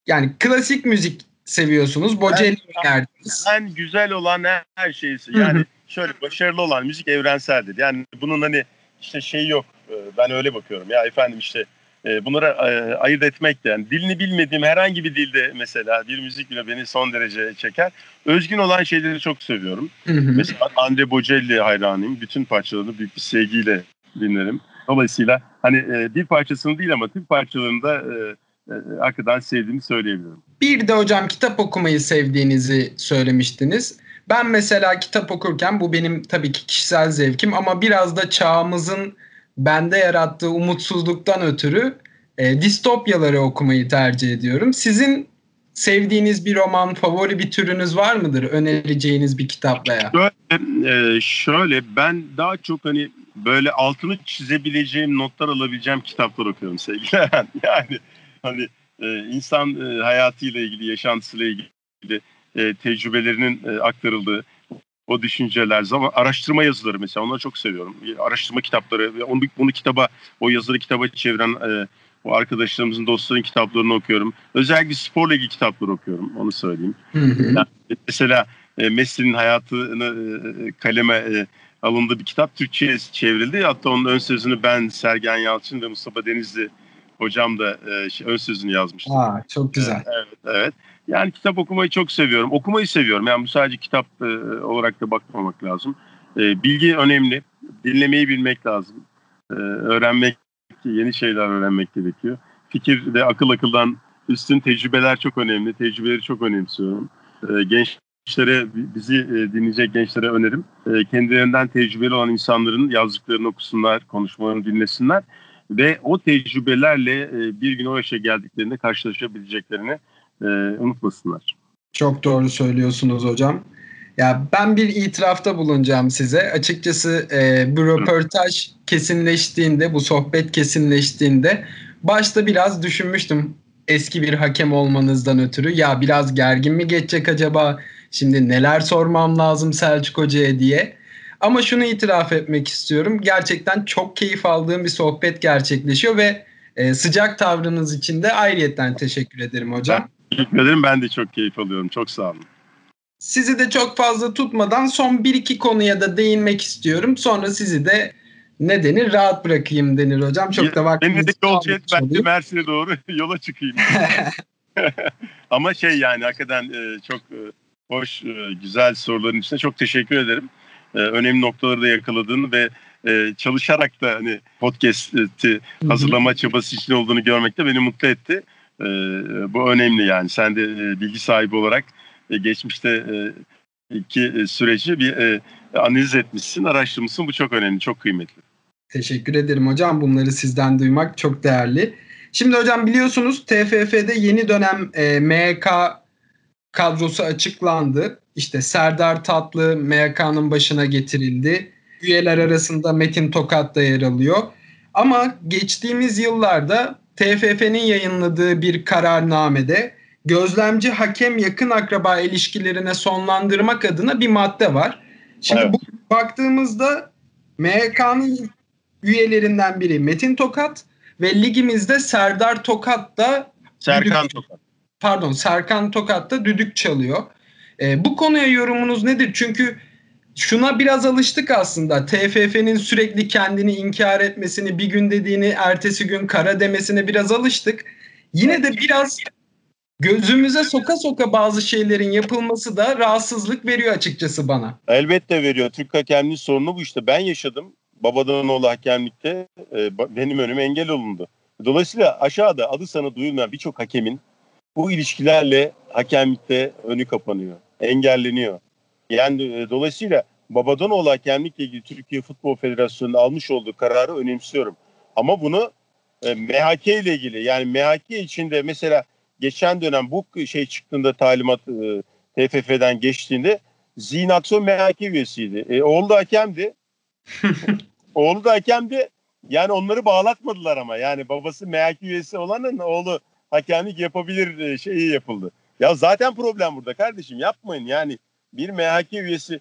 Yani klasik müzik seviyorsunuz, Bocelli önerdiniz. En güzel olan her, şey hı. yani şöyle başarılı olan müzik evrenseldir. Yani bunun hani işte şey yok. Ee, Ben öyle bakıyorum. Ya efendim işte e, bunları e, ayırt etmek de yani dilini bilmediğim herhangi bir dilde mesela bir müzik bile beni son derece çeker. Özgün olan şeyleri çok seviyorum. Hı hı. Mesela Andre Bocelli hayranıyım. Bütün parçalarını büyük bir sevgiyle dinlerim. Dolayısıyla hani e, bir parçasını değil ama tüm parçalarını da hakikaten sevdiğimi söyleyebilirim. Bir de hocam kitap okumayı sevdiğinizi söylemiştiniz. Ben mesela kitap okurken bu benim tabii ki kişisel zevkim ama biraz da çağımızın bende yarattığı umutsuzluktan ötürü e, distopyaları okumayı tercih ediyorum. Sizin sevdiğiniz bir roman, favori bir türünüz var mıdır? Önereceğiniz bir kitap veya? Şöyle, e, şöyle ben daha çok hani böyle altını çizebileceğim notlar alabileceğim kitaplar okuyorum sevgili. Yani hani e, insan e, hayatıyla ilgili, yaşantısıyla ilgili e, tecrübelerinin e, aktarıldığı o düşünceler, zaman araştırma yazıları mesela onları çok seviyorum. Araştırma kitapları ve onu bunu kitaba, o yazıları kitaba çeviren e, o arkadaşlarımızın, dostların kitaplarını okuyorum. Özellikle sporla ilgili kitapları okuyorum, onu söyleyeyim. Hı hı. Yani mesela e, Messi'nin hayatını e, kaleme e, alındığı bir kitap Türkçe'ye çevrildi. Hatta onun ön sözünü ben, Sergen Yalçın ve Mustafa Denizli hocam da e, ön sözünü yazmıştı. Aa, çok güzel. Evet, evet. Yani kitap okumayı çok seviyorum. Okumayı seviyorum. Yani bu sadece kitap e, olarak da bakmamak lazım. E, bilgi önemli. Dinlemeyi bilmek lazım. E, öğrenmek, yeni şeyler öğrenmek gerekiyor. Fikir de akıl akıldan üstün tecrübeler çok önemli. Tecrübeleri çok önemsiyorum. E, gençlere, bizi e, dinleyecek gençlere önerim. E, kendilerinden tecrübeli olan insanların yazdıklarını okusunlar, konuşmalarını dinlesinler ve o tecrübelerle e, bir gün o yaşa geldiklerinde karşılaşabileceklerini e, unutmasınlar. Çok doğru söylüyorsunuz hocam. Ya ben bir itirafta bulunacağım size. Açıkçası e, bu röportaj kesinleştiğinde, bu sohbet kesinleştiğinde başta biraz düşünmüştüm eski bir hakem olmanızdan ötürü. Ya biraz gergin mi geçecek acaba? Şimdi neler sormam lazım Selçuk Hoca'ya diye. Ama şunu itiraf etmek istiyorum. Gerçekten çok keyif aldığım bir sohbet gerçekleşiyor ve e, sıcak tavrınız için de ayrıyetten teşekkür ederim hocam. Teşekkür ederim. Ben de çok keyif alıyorum. Çok sağ olun. Sizi de çok fazla tutmadan son bir iki konuya da değinmek istiyorum. Sonra sizi de ne denir rahat bırakayım denir hocam. Çok da vaktinizi Beni de yolcu et. Ben de. Mersin'e doğru yola çıkayım. Ama şey yani hakikaten e, çok e, hoş, e, güzel soruların içinde çok teşekkür ederim. E, önemli noktaları da yakaladın ve e, çalışarak da hani podcast'i hazırlama çabası için olduğunu görmek de beni mutlu etti. E, bu önemli yani. Sen de e, bilgi sahibi olarak e, geçmişte e, iki e, süreci bir e, analiz etmişsin, araştırmışsın. Bu çok önemli, çok kıymetli. Teşekkür ederim hocam. Bunları sizden duymak çok değerli. Şimdi hocam biliyorsunuz TFF'de yeni dönem e, MHK kadrosu açıklandı. İşte Serdar Tatlı MHK'nın başına getirildi. Üyeler arasında Metin Tokat da yer alıyor. Ama geçtiğimiz yıllarda TFF'nin yayınladığı bir kararnamede gözlemci hakem yakın akraba ilişkilerine sonlandırmak adına bir madde var. Şimdi Evet. bu baktığımızda MHK'nın üyelerinden biri Metin Tokat ve ligimizde Serdar Tokat da Serkan Tokat. Pardon Serkan Tokat da düdük çalıyor. Ee, bu konuya yorumunuz nedir? Çünkü şuna biraz alıştık aslında. TFF'nin sürekli kendini inkar etmesini, bir gün dediğini ertesi gün kara demesine biraz alıştık. Yine de biraz gözümüze soka soka bazı şeylerin yapılması da rahatsızlık veriyor açıkçası bana. Elbette veriyor. Türk hakemliği sorunu bu işte. Ben yaşadım. Babadan oğlu hakemlikte e, benim önüme engel olundu. Dolayısıyla aşağıda adı sana duyulmayan birçok hakemin bu ilişkilerle hakemlikte önü kapanıyor. Engelleniyor. Yani e, dolayısıyla babadan oğlu hakemlikle ilgili Türkiye Futbol Federasyonu'nun almış olduğu kararı önemsiyorum. Ama bunu e, MHK ile ilgili yani MHK içinde mesela geçen dönem bu şey çıktığında talimat e, TFF'den geçtiğinde Zihin Akson MHK üyesiydi. E, oğlu da hakemdi. oğlu da hakemdi. Yani onları bağlatmadılar ama. Yani babası MHK üyesi olanın oğlu hakemlik yapabilir e, şeyi yapıldı. Ya zaten problem burada kardeşim yapmayın yani. Bir MHK üyesi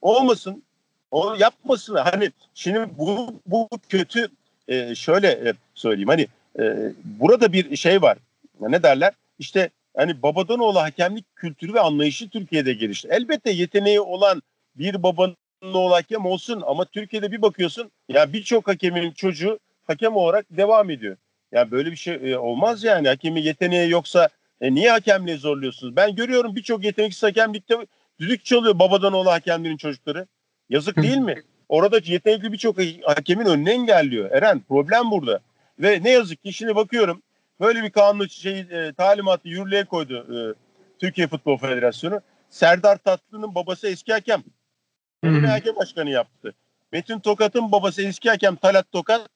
olmasın. O yapmasın. Hani şimdi bu, bu kötü e, şöyle e, söyleyeyim. Hani e, burada bir şey var. Ne derler? İşte hani babadan oğlu hakemlik kültürü ve anlayışı Türkiye'de gelişti. Elbette yeteneği olan bir babanın oğlu hakem olsun ama Türkiye'de bir bakıyorsun ya birçok hakemin çocuğu hakem olarak devam ediyor. Ya böyle bir şey e, olmaz yani. Hakemin yeteneği yoksa e, niye hakemliğe zorluyorsunuz? Ben görüyorum birçok yeteneksiz hakemlikte düdük çalıyor babadan oğlu hakemlerin çocukları. Yazık değil mi? Orada yetenekli birçok hakemin önüne engelliyor. Eren problem burada. Ve ne yazık ki şimdi bakıyorum böyle bir kanun şey e, talimatı yürürlüğe koydu e, Türkiye Futbol Federasyonu. Serdar Tatlı'nın babası eski hakem. Onu MHK başkanı yaptı. Metin Tokat'ın babası eski hakem Talat Tokat.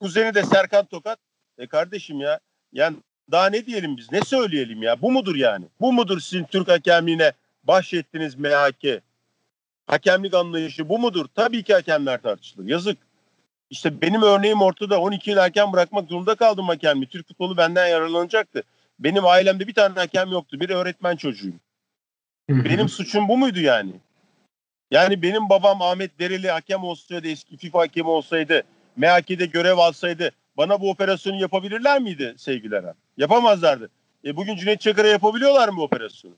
Kuzeni de Serkan Tokat. E kardeşim ya yani daha ne diyelim biz ne söyleyelim ya bu mudur yani? Bu mudur sizin Türk hakemliğine bahşettiniz MHK? Hakemlik anlayışı bu mudur? Tabii ki hakemler tartışılır. Yazık. İşte benim örneğim ortada 12 yıl erken bırakmak zorunda kaldım hakemliği. Türk futbolu benden yararlanacaktı. Benim ailemde bir tane hakem yoktu. Bir öğretmen çocuğuyum. Benim suçum bu muydu yani? Yani benim babam Ahmet Dereli hakem olsaydı, eski FIFA hakemi olsaydı, MHK'de görev alsaydı bana bu operasyonu yapabilirler miydi sevgili Eren? Yapamazlardı. E bugün Cüneyt Çakır'a yapabiliyorlar mı bu operasyonu?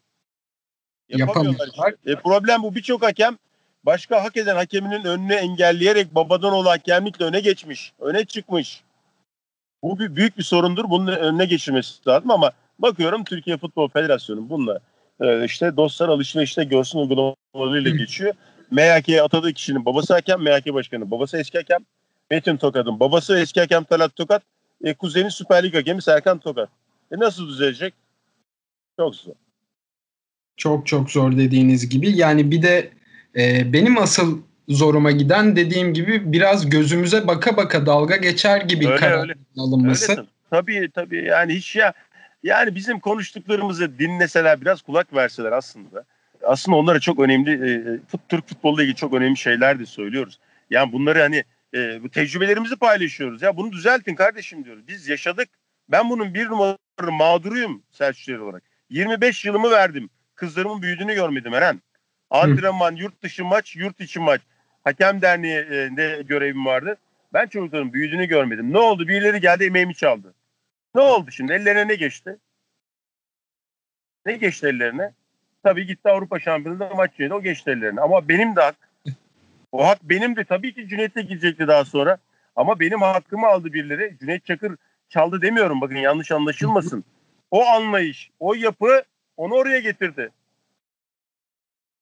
Yapamıyorlar. Işte. E problem bu. Birçok hakem başka hak eden hakeminin önünü engelleyerek babadan oğlu hakemlikle öne geçmiş. Öne çıkmış. Bu bir, büyük bir sorundur. Bunun önüne geçilmesi lazım ama bakıyorum Türkiye Futbol Federasyonu bununla e, işte dostlar alışverişte görsün uygulamalarıyla geçiyor. MHK'ye atadığı kişinin babası hakem, MHK başkanı babası eski hakem. Metin Tokat'ın babası eski hakem Talat Tokat. E, kuzeni Süper Lig hakemi Serkan Tokat. E nasıl düzelecek? Çok zor. Çok çok zor dediğiniz gibi. Yani bir de e, benim asıl zoruma giden dediğim gibi biraz gözümüze baka baka dalga geçer gibi Öyle, kararın öyle. alınması. Öyle tabii tabii yani hiç ya yani bizim konuştuklarımızı dinleseler biraz kulak verseler aslında. Aslında onlara çok önemli e, fut, Türk futboluyla ilgili çok önemli şeyler de söylüyoruz. Yani bunları hani e, bu tecrübelerimizi paylaşıyoruz. Ya bunu düzeltin kardeşim diyoruz. Biz yaşadık. Ben bunun bir numaralı mağduruyum Selçuklu olarak. 25 yılımı verdim. Kızlarımın büyüdüğünü görmedim Eren. Antrenman, yurt dışı maç, yurt içi maç. Hakem derneğinde görevim vardı. Ben çocukların büyüdüğünü görmedim. Ne oldu? Birileri geldi emeğimi çaldı. Ne oldu şimdi? Ellerine ne geçti? Ne geçti ellerine? Tabii gitti Avrupa Şampiyonası'nda maç yedi. O geçti ellerine. Ama benim de hak. O hak benimdi. Tabii ki Cüneyt'e gidecekti daha sonra. Ama benim hakkımı aldı birileri. Cüneyt Çakır çaldı demiyorum. Bakın yanlış anlaşılmasın. O anlayış, o yapı onu oraya getirdi.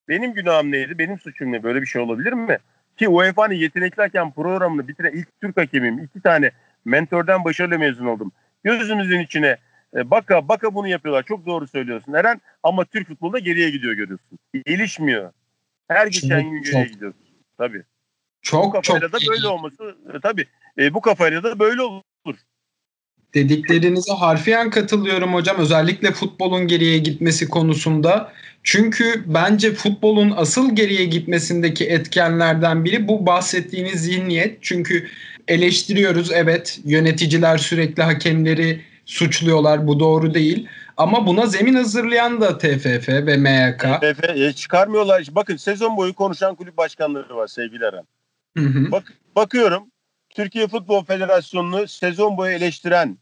Benim günahım neydi? Benim suçum ne? Böyle bir şey olabilir mi? Ki UEFA'nın yetenekli hakem programını bitiren ilk Türk hakemim. İki tane mentordan başarılı mezun oldum. Gözümüzün içine e, baka baka bunu yapıyorlar. Çok doğru söylüyorsun Eren. Ama Türk futbolunda geriye gidiyor görüyorsun. Gelişmiyor. Her geçen gün geriye çok. Tabii. Bu Çok çok kafayla da böyle olması e, tabii. E, bu kafayla da böyle olur. Dediklerinize harfiyen katılıyorum hocam. Özellikle futbolun geriye gitmesi konusunda. Çünkü bence futbolun asıl geriye gitmesindeki etkenlerden biri bu bahsettiğiniz zihniyet. Çünkü eleştiriyoruz evet yöneticiler sürekli hakemleri suçluyorlar bu doğru değil. Ama buna zemin hazırlayan da TFF ve MYK. TFF e, çıkarmıyorlar. Bakın sezon boyu konuşan kulüp başkanları var sevgili Eren. Hı hı. Bak, bakıyorum Türkiye Futbol Federasyonu'nu sezon boyu eleştiren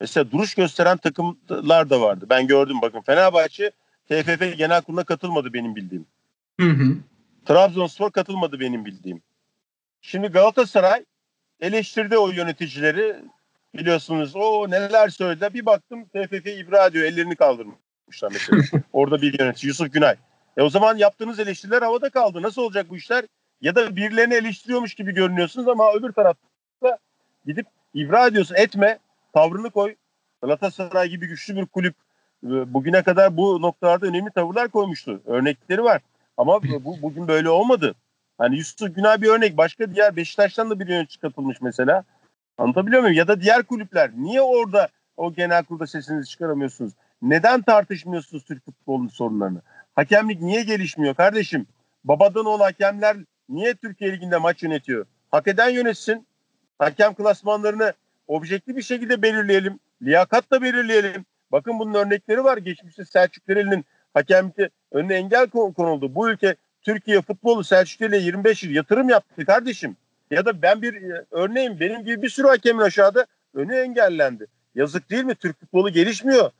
mesela duruş gösteren takımlar da vardı. Ben gördüm bakın Fenerbahçe TFF Genel Kurulu'na katılmadı benim bildiğim. Hı hı. Trabzonspor katılmadı benim bildiğim. Şimdi Galatasaray eleştirdi o yöneticileri. Biliyorsunuz o neler söylediler. Bir baktım TFF ibra ediyor. Ellerini kaldırmışlar mesela. Orada bir yönetici Yusuf Günay. E o zaman yaptığınız eleştiriler havada kaldı. Nasıl olacak bu işler? Ya da birilerini eleştiriyormuş gibi görünüyorsunuz ama öbür tarafta gidip ibra ediyorsun. Etme. Tavrını koy. Galatasaray gibi güçlü bir kulüp e, bugüne kadar bu noktalarda önemli tavırlar koymuştu. Örnekleri var. Ama bu bugün böyle olmadı. Hani Yusuf Günay bir örnek. Başka diğer Beşiktaş'tan da bir yönetici katılmış mesela. Anlatabiliyor muyum? Ya da diğer kulüpler. Niye orada o genel kurulda sesinizi çıkaramıyorsunuz? Neden tartışmıyorsunuz Türk futbolunun sorunlarını? Hakemlik niye gelişmiyor kardeşim? Babadan oğlu hakemler niye Türkiye Ligi'nde maç yönetiyor? Hak eden yönetsin. Hakem klasmanlarını objektif bir şekilde belirleyelim. Liyakatla belirleyelim. Bakın bunun örnekleri var. Geçmişte Selçuk Dereli'nin hakemlikte önüne engel kon- konuldu. Bu ülke Türkiye futbolu Selçuk Dereli'ye 25 yıl yatırım yaptı kardeşim. Ya da ben bir e, örneğim benim gibi bir sürü hakemin aşağıda önü engellendi. Yazık değil mi? Türk futbolu gelişmiyor.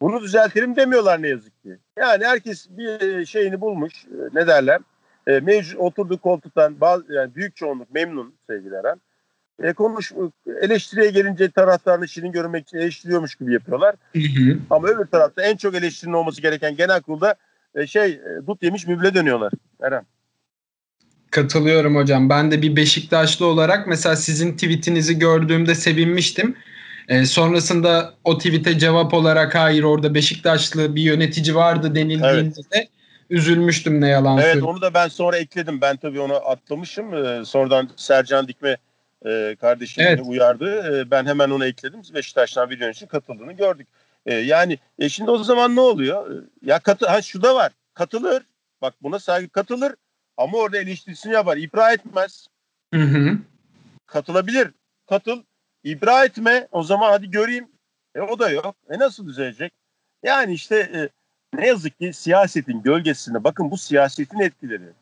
Bunu düzeltelim demiyorlar ne yazık ki. Yani herkes bir e, şeyini bulmuş. e, Ne derler? E, mevcut oturduğu koltuktan bazı yani büyük çoğunluk memnun sevgili Eren. E, konuş eleştiriye gelince taraftarını şirin görmek için eleştiriyormuş gibi yapıyorlar. Hı hı. Ama öbür tarafta en çok eleştirinin olması gereken genel kurulda e, şey dut yemiş müble dönüyorlar. Eren. Katılıyorum hocam. Ben de bir Beşiktaşlı olarak mesela sizin tweetinizi gördüğümde sevinmiştim. Ee, sonrasında o tweete cevap olarak hayır orada Beşiktaşlı bir yönetici vardı denildiğinde de üzülmüştüm ne yalan Evet söyleyeyim. onu da ben sonra ekledim. Ben tabii onu atlamışım. E, sonradan Sercan Dikme e, kardeşim Evet. uyardı. E, ben hemen onu ekledim. Beşiktaş'tan bir yönetici katıldığını gördük. E, yani e, şimdi o zaman ne oluyor? E, ya katı ha şu da var. Katılır. Bak buna saygı katılır ama orada eleştirisini yapar. İpra etmez. Hı hı. katılabilir. Katıl. İbra etme. O zaman hadi göreyim. E o da yok. E nasıl düzelecek? Yani işte e, ne yazık ki siyasetin gölgesinde bakın bu siyasetin etkileri.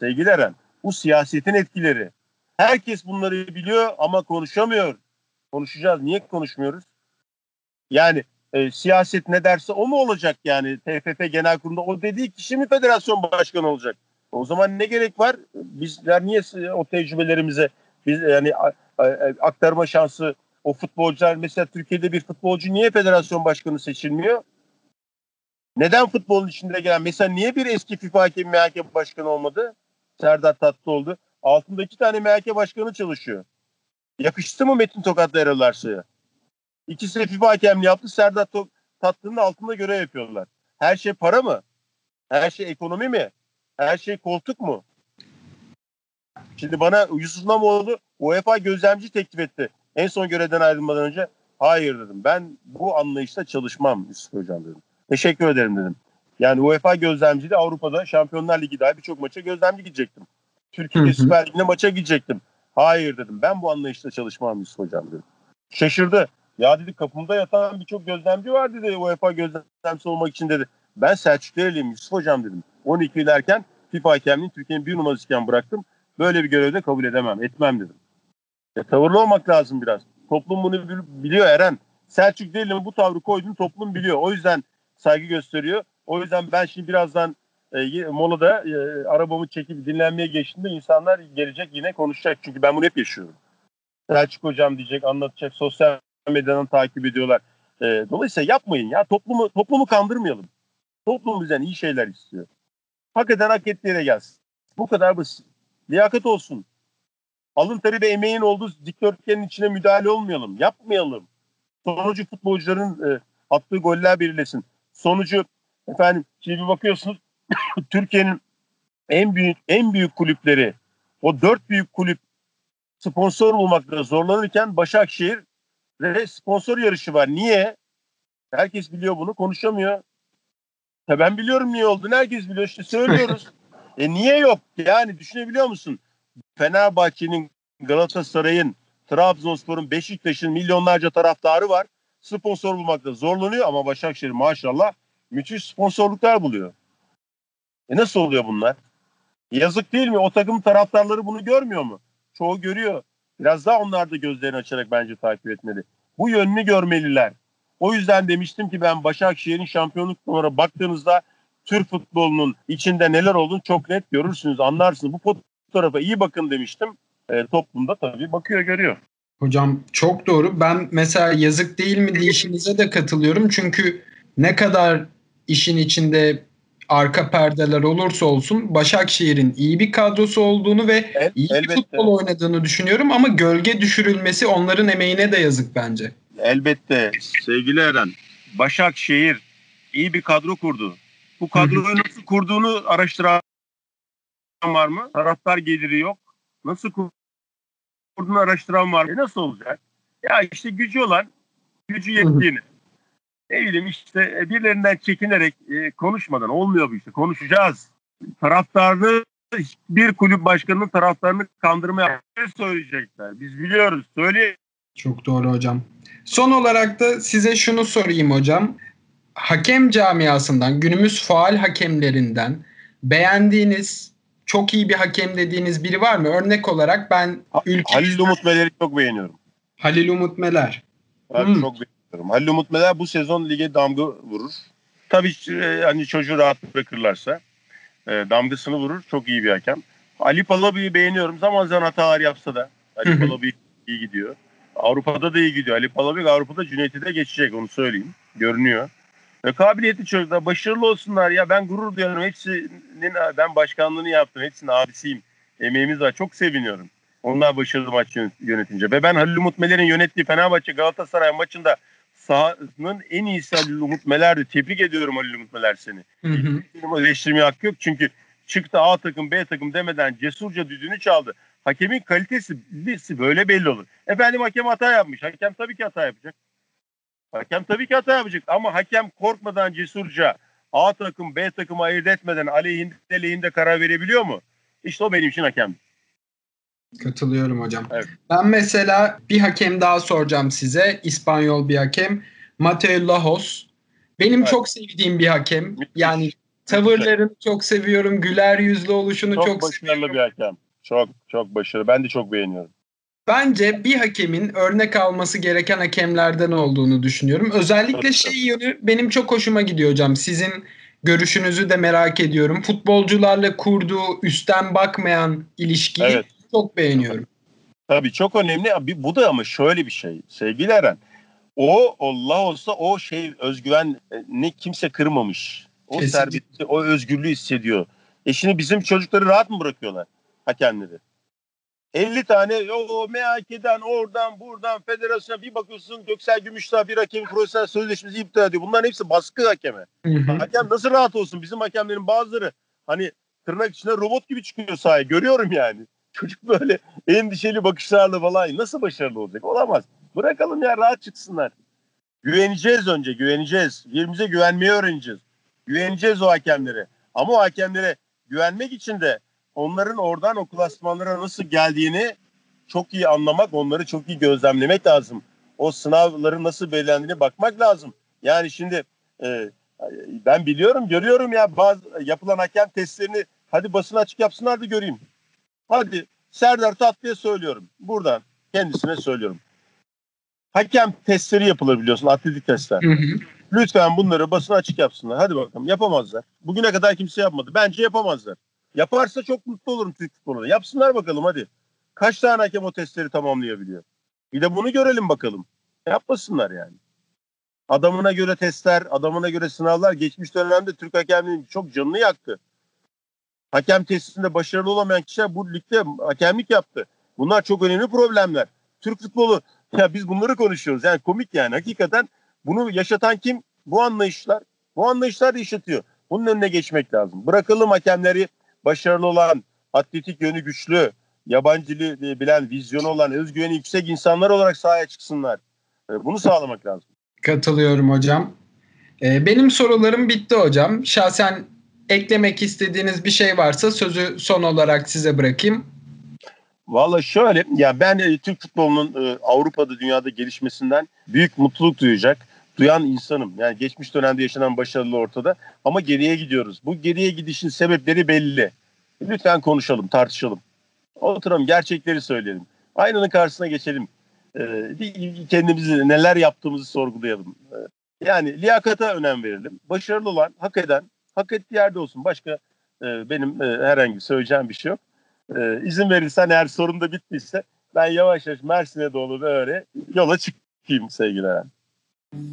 Sevgili Eren bu siyasetin etkileri. Herkes bunları biliyor ama konuşamıyor. Konuşacağız. Niye konuşmuyoruz? Yani e, siyaset ne derse o mu olacak yani TFF Genel Kurulu'nda o dediği kişi mi federasyon başkanı olacak? O zaman ne gerek var? Bizler niye o tecrübelerimize biz yani aktarma şansı o futbolcular mesela Türkiye'de bir futbolcu niye federasyon başkanı seçilmiyor? Neden futbolun içinde gelen mesela niye bir eski FIFA hakemi MHK başkanı olmadı? Serdar Tatlı oldu. Altında iki tane MHK başkanı çalışıyor. Yakıştı mı Metin Tokat'la Erol Arsa'ya? İkisi de FIFA hakemliği yaptı. Serdar Tatlı'nın altında görev yapıyorlar. Her şey para mı? Her şey ekonomi mi? Her şey koltuk mu? Şimdi bana Yusuf Namoğlu UEFA gözlemci teklif etti. En son görevden ayrılmadan önce hayır dedim. Ben bu anlayışla çalışmam Yusuf Hocam dedim. Teşekkür ederim dedim. Yani UEFA gözlemciliği Avrupa'da Şampiyonlar Ligi dahi birçok maça gözlemci gidecektim. Türkiye'de Süper Lig'de maça gidecektim. Hayır dedim. Ben bu anlayışla çalışmam Yusuf Hocam dedim. Şaşırdı. Ya dedi kapımda yatan birçok gözlemci var dedi UEFA gözlemcisi olmak için dedi. Ben Selçuk Dereliyim Yusuf Hocam dedim. 12 ilerken FIFA hakemliğini Türkiye'nin bir numarasıyken bıraktım. Böyle bir görevde kabul edemem, etmem dedim. E, tavırlı olmak lazım biraz. Toplum bunu biliyor Eren. Selçuk Deli'nin bu tavrı koyduğunu toplum biliyor. O yüzden saygı gösteriyor. O yüzden ben şimdi birazdan e, molada e, arabamı çekip dinlenmeye geçtiğimde insanlar gelecek yine konuşacak. Çünkü ben bunu hep yaşıyorum. Selçuk hocam diyecek, anlatacak. Sosyal medyadan takip ediyorlar. E, dolayısıyla yapmayın ya. Toplumu toplumu kandırmayalım. Toplum bizden iyi şeyler istiyor. Hakikaten hak ettiği yere gelsin. Bu kadar basit. Liyakat olsun. Alın teri ve emeğin olduğu dikdörtgenin içine müdahale olmayalım. Yapmayalım. Sonucu futbolcuların e, attığı goller belirlesin. Sonucu efendim şimdi bir bakıyorsunuz Türkiye'nin en büyük en büyük kulüpleri o dört büyük kulüp sponsor bulmakta zorlanırken Başakşehir ve sponsor yarışı var. Niye? Herkes biliyor bunu konuşamıyor. Ya ben biliyorum niye olduğunu herkes biliyor işte söylüyoruz. e niye yok? Yani düşünebiliyor musun? Fenerbahçe'nin, Galatasaray'ın, Trabzonspor'un, Beşiktaş'ın milyonlarca taraftarı var. Sponsor bulmakta zorlanıyor ama Başakşehir maşallah müthiş sponsorluklar buluyor. E nasıl oluyor bunlar? Yazık değil mi? O takım taraftarları bunu görmüyor mu? Çoğu görüyor. Biraz daha onlar da gözlerini açarak bence takip etmeli. Bu yönünü görmeliler. O yüzden demiştim ki ben Başakşehir'in şampiyonluk numara baktığınızda Türk futbolunun içinde neler olduğunu çok net görürsünüz, anlarsınız. Bu fotoğrafa iyi bakın demiştim. E, toplumda tabii bakıyor, görüyor. Hocam çok doğru. Ben mesela yazık değil mi deyişinize de katılıyorum. Çünkü ne kadar işin içinde arka perdeler olursa olsun Başakşehir'in iyi bir kadrosu olduğunu ve El, iyi elbette. bir futbol oynadığını düşünüyorum ama gölge düşürülmesi onların emeğine de yazık bence. Elbette sevgili Eren. Başakşehir iyi bir kadro kurdu. Bu kadroyu nasıl kurduğunu araştıran var mı? Taraftar geliri yok. Nasıl kurduğunu araştıran var mı? E nasıl olacak? Ya işte gücü olan, gücü yettiğini. ne bileyim işte e, birilerinden çekinerek e, konuşmadan olmuyor bu işte. Konuşacağız. Taraftarını bir kulüp başkanının taraftarını kandırmaya söyleyecekler. Biz biliyoruz. Söyleyelim. Çok doğru hocam. Son olarak da size şunu sorayım hocam. Hakem camiasından, günümüz faal hakemlerinden beğendiğiniz, çok iyi bir hakem dediğiniz biri var mı? Örnek olarak ben ülke... Halil Umut Meler'i çok beğeniyorum. Halil Umut Meler. Ben hmm. çok beğeniyorum. Halil Umut Meler bu sezon lige damga vurur. Tabii e, hani çocuğu rahat bırakırlarsa e, damgasını vurur. Çok iyi bir hakem. Ali Palabi'yi beğeniyorum. Zaman zaman hatalar yapsa da Ali Palabi iyi gidiyor. Avrupa'da da iyi gidiyor. Ali Palabek Avrupa'da Cüneyt'i de geçecek onu söyleyeyim. Görünüyor. Ve kabiliyetli çocuklar başarılı olsunlar ya ben gurur duyuyorum. Hepsinin ben başkanlığını yaptım. Hepsinin abisiyim. Emeğimiz var. Çok seviniyorum. Onlar başarılı maç yönetince. Ve ben Halil Umut Meler'in yönettiği Fenerbahçe Galatasaray maçında sahanın en iyisi Halil Umut Meler'di. Tebrik ediyorum Halil Umut Meler seni. Hı hı. Eleştirmeye hakkı yok. Çünkü çıktı A takım B takım demeden cesurca düdüğünü çaldı. Hakemin kalitesi böyle belli olur. Efendim hakem hata yapmış. Hakem tabii ki hata yapacak. Hakem tabii ki hata yapacak ama hakem korkmadan cesurca A takım B takımı ayırt etmeden aleyhinde lehinde karar verebiliyor mu? İşte o benim için hakem. Katılıyorum hocam. Evet. Ben mesela bir hakem daha soracağım size. İspanyol bir hakem. Mateo Lajos. Benim Evet. çok sevdiğim bir hakem. Müthiş. Yani tavırlarını çok seviyorum. Güler yüzlü oluşunu Çok, çok, başarılı seviyorum. bir hakem. Çok çok başarılı. Ben de çok beğeniyorum. Bence bir hakemin örnek alması gereken hakemlerden olduğunu düşünüyorum. Özellikle şey yönü benim çok hoşuma gidiyor hocam. Sizin görüşünüzü de merak ediyorum. Futbolcularla kurduğu üstten bakmayan ilişkiyi Evet. çok beğeniyorum. Tabii çok önemli. Bu da ama şöyle bir şey sevgili Eren. O Allah olsa o şey özgüven e, kimse kırmamış. O serbestliği, o özgürlüğü hissediyor. E şimdi bizim çocukları rahat mı bırakıyorlar hakemleri? 50 tane o MHK'den oradan buradan federasyona bir bakıyorsun Göksel Gümüşdağ bir hakemin profesyonel sözleşmesi iptal ediyor. Bunların hepsi baskı hakeme. Hı hı. Hakem nasıl rahat olsun? Bizim hakemlerin bazıları hani tırnak içinde robot gibi çıkıyor sahaya. Görüyorum yani. Çocuk böyle endişeli bakışlarla falan nasıl başarılı olacak? Olamaz. Bırakalım ya rahat çıksınlar. Güveneceğiz önce güveneceğiz. Birbirimize güvenmeyi öğreneceğiz. Güveneceğiz o hakemlere. Ama o hakemlere güvenmek için de onların oradan o klasmanlara nasıl geldiğini çok iyi anlamak, onları çok iyi gözlemlemek lazım. O sınavların nasıl belirlendiğine bakmak lazım. Yani şimdi e, ben biliyorum, görüyorum ya bazı yapılan hakem testlerini hadi basın açık yapsınlar da göreyim. Hadi Serdar Tatlı'ya söylüyorum. Buradan kendisine söylüyorum. Hakem testleri yapılır biliyorsun, atletik testler. Hı hı. Lütfen bunları basın açık yapsınlar. Hadi bakalım yapamazlar. Bugüne kadar kimse yapmadı. Bence yapamazlar. Yaparsa çok mutlu olurum Türk futboluna. Yapsınlar bakalım hadi. Kaç tane hakem o testleri tamamlayabiliyor? Bir de bunu görelim bakalım. Yapmasınlar yani. Adamına göre testler, adamına göre sınavlar geçmiş dönemde Türk hakemliğinin çok canını yaktı. Hakem testinde başarılı olamayan kişiler bu ligde hakemlik yaptı. Bunlar çok önemli problemler. Türk futbolu ya biz bunları konuşuyoruz. Yani komik yani hakikaten bunu yaşatan kim? Bu anlayışlar. Bu anlayışlar yaşatıyor. Bunun önüne geçmek lazım. Bırakalım hakemleri başarılı olan, atletik yönü güçlü, yabancı dili bilen, vizyonu olan, özgüveni yüksek insanlar olarak sahaya çıksınlar. E, Bunu sağlamak lazım. Katılıyorum hocam. Ee, benim sorularım bitti hocam. Şahsen eklemek istediğiniz bir şey varsa sözü son olarak size bırakayım. Valla şöyle ya ben e, Türk futbolunun e, Avrupa'da dünyada gelişmesinden büyük mutluluk duyacak. Duyan insanım. Yani geçmiş dönemde yaşanan başarılı ortada ama geriye gidiyoruz. Bu geriye gidişin sebepleri belli. Lütfen konuşalım, tartışalım. Oturalım, gerçekleri söyleyelim. Aynanın karşısına geçelim. E, bir kendimizi neler yaptığımızı sorgulayalım. E, yani liyakata önem verelim. Başarılı olan, hak eden, hak ettiği yerde olsun. Başka e, benim e, herhangi söyleyeceğim bir şey yok. Ee, izin verirsen eğer sorun da bittiyse ben yavaş yavaş Mersin'e doğru böyle yola çıkayım sevgili Eren.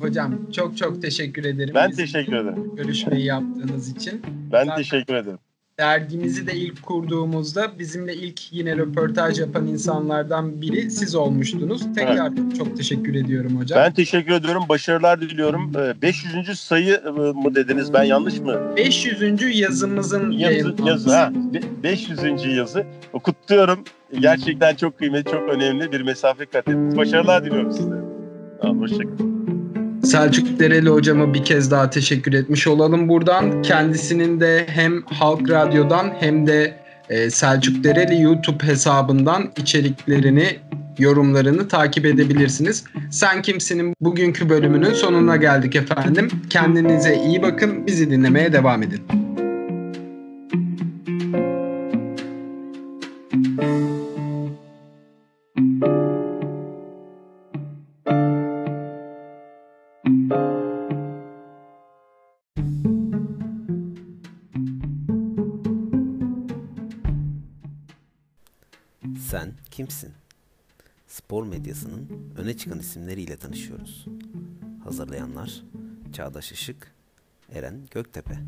Hocam çok çok teşekkür ederim. Ben Bizim teşekkür ederim. Görüşmeyi yaptığınız için. Ben Zaten- teşekkür ederim. Dergimizi de ilk kurduğumuzda bizimle ilk yine röportaj yapan insanlardan biri siz olmuştunuz. Tekrar çok teşekkür ediyorum hocam. Ben teşekkür ediyorum. Başarılar diliyorum. Ee, 500. sayı e, mı dediniz? Ben yanlış mı? 500. yazımızın Yazı, yazı ha. Be- 500. yazı. Kutluyorum. Gerçekten çok kıymetli, çok önemli bir mesafe kat ettiniz. Başarılar diliyorum size. Tamam, hoşçakalın. Selçuk Dereli hocama bir kez daha teşekkür etmiş olalım buradan. Kendisinin de hem Halk Radyo'dan hem de e, Selçuk Dereli YouTube hesabından içeriklerini, yorumlarını takip edebilirsiniz. Sen Kimsin'in bugünkü bölümünün sonuna geldik efendim. Kendinize iyi bakın, bizi dinlemeye devam edin. Kimsin? Spor medyasının öne çıkan isimleriyle tanışıyoruz. Hazırlayanlar Çağdaş Işık, Eren Göktepe.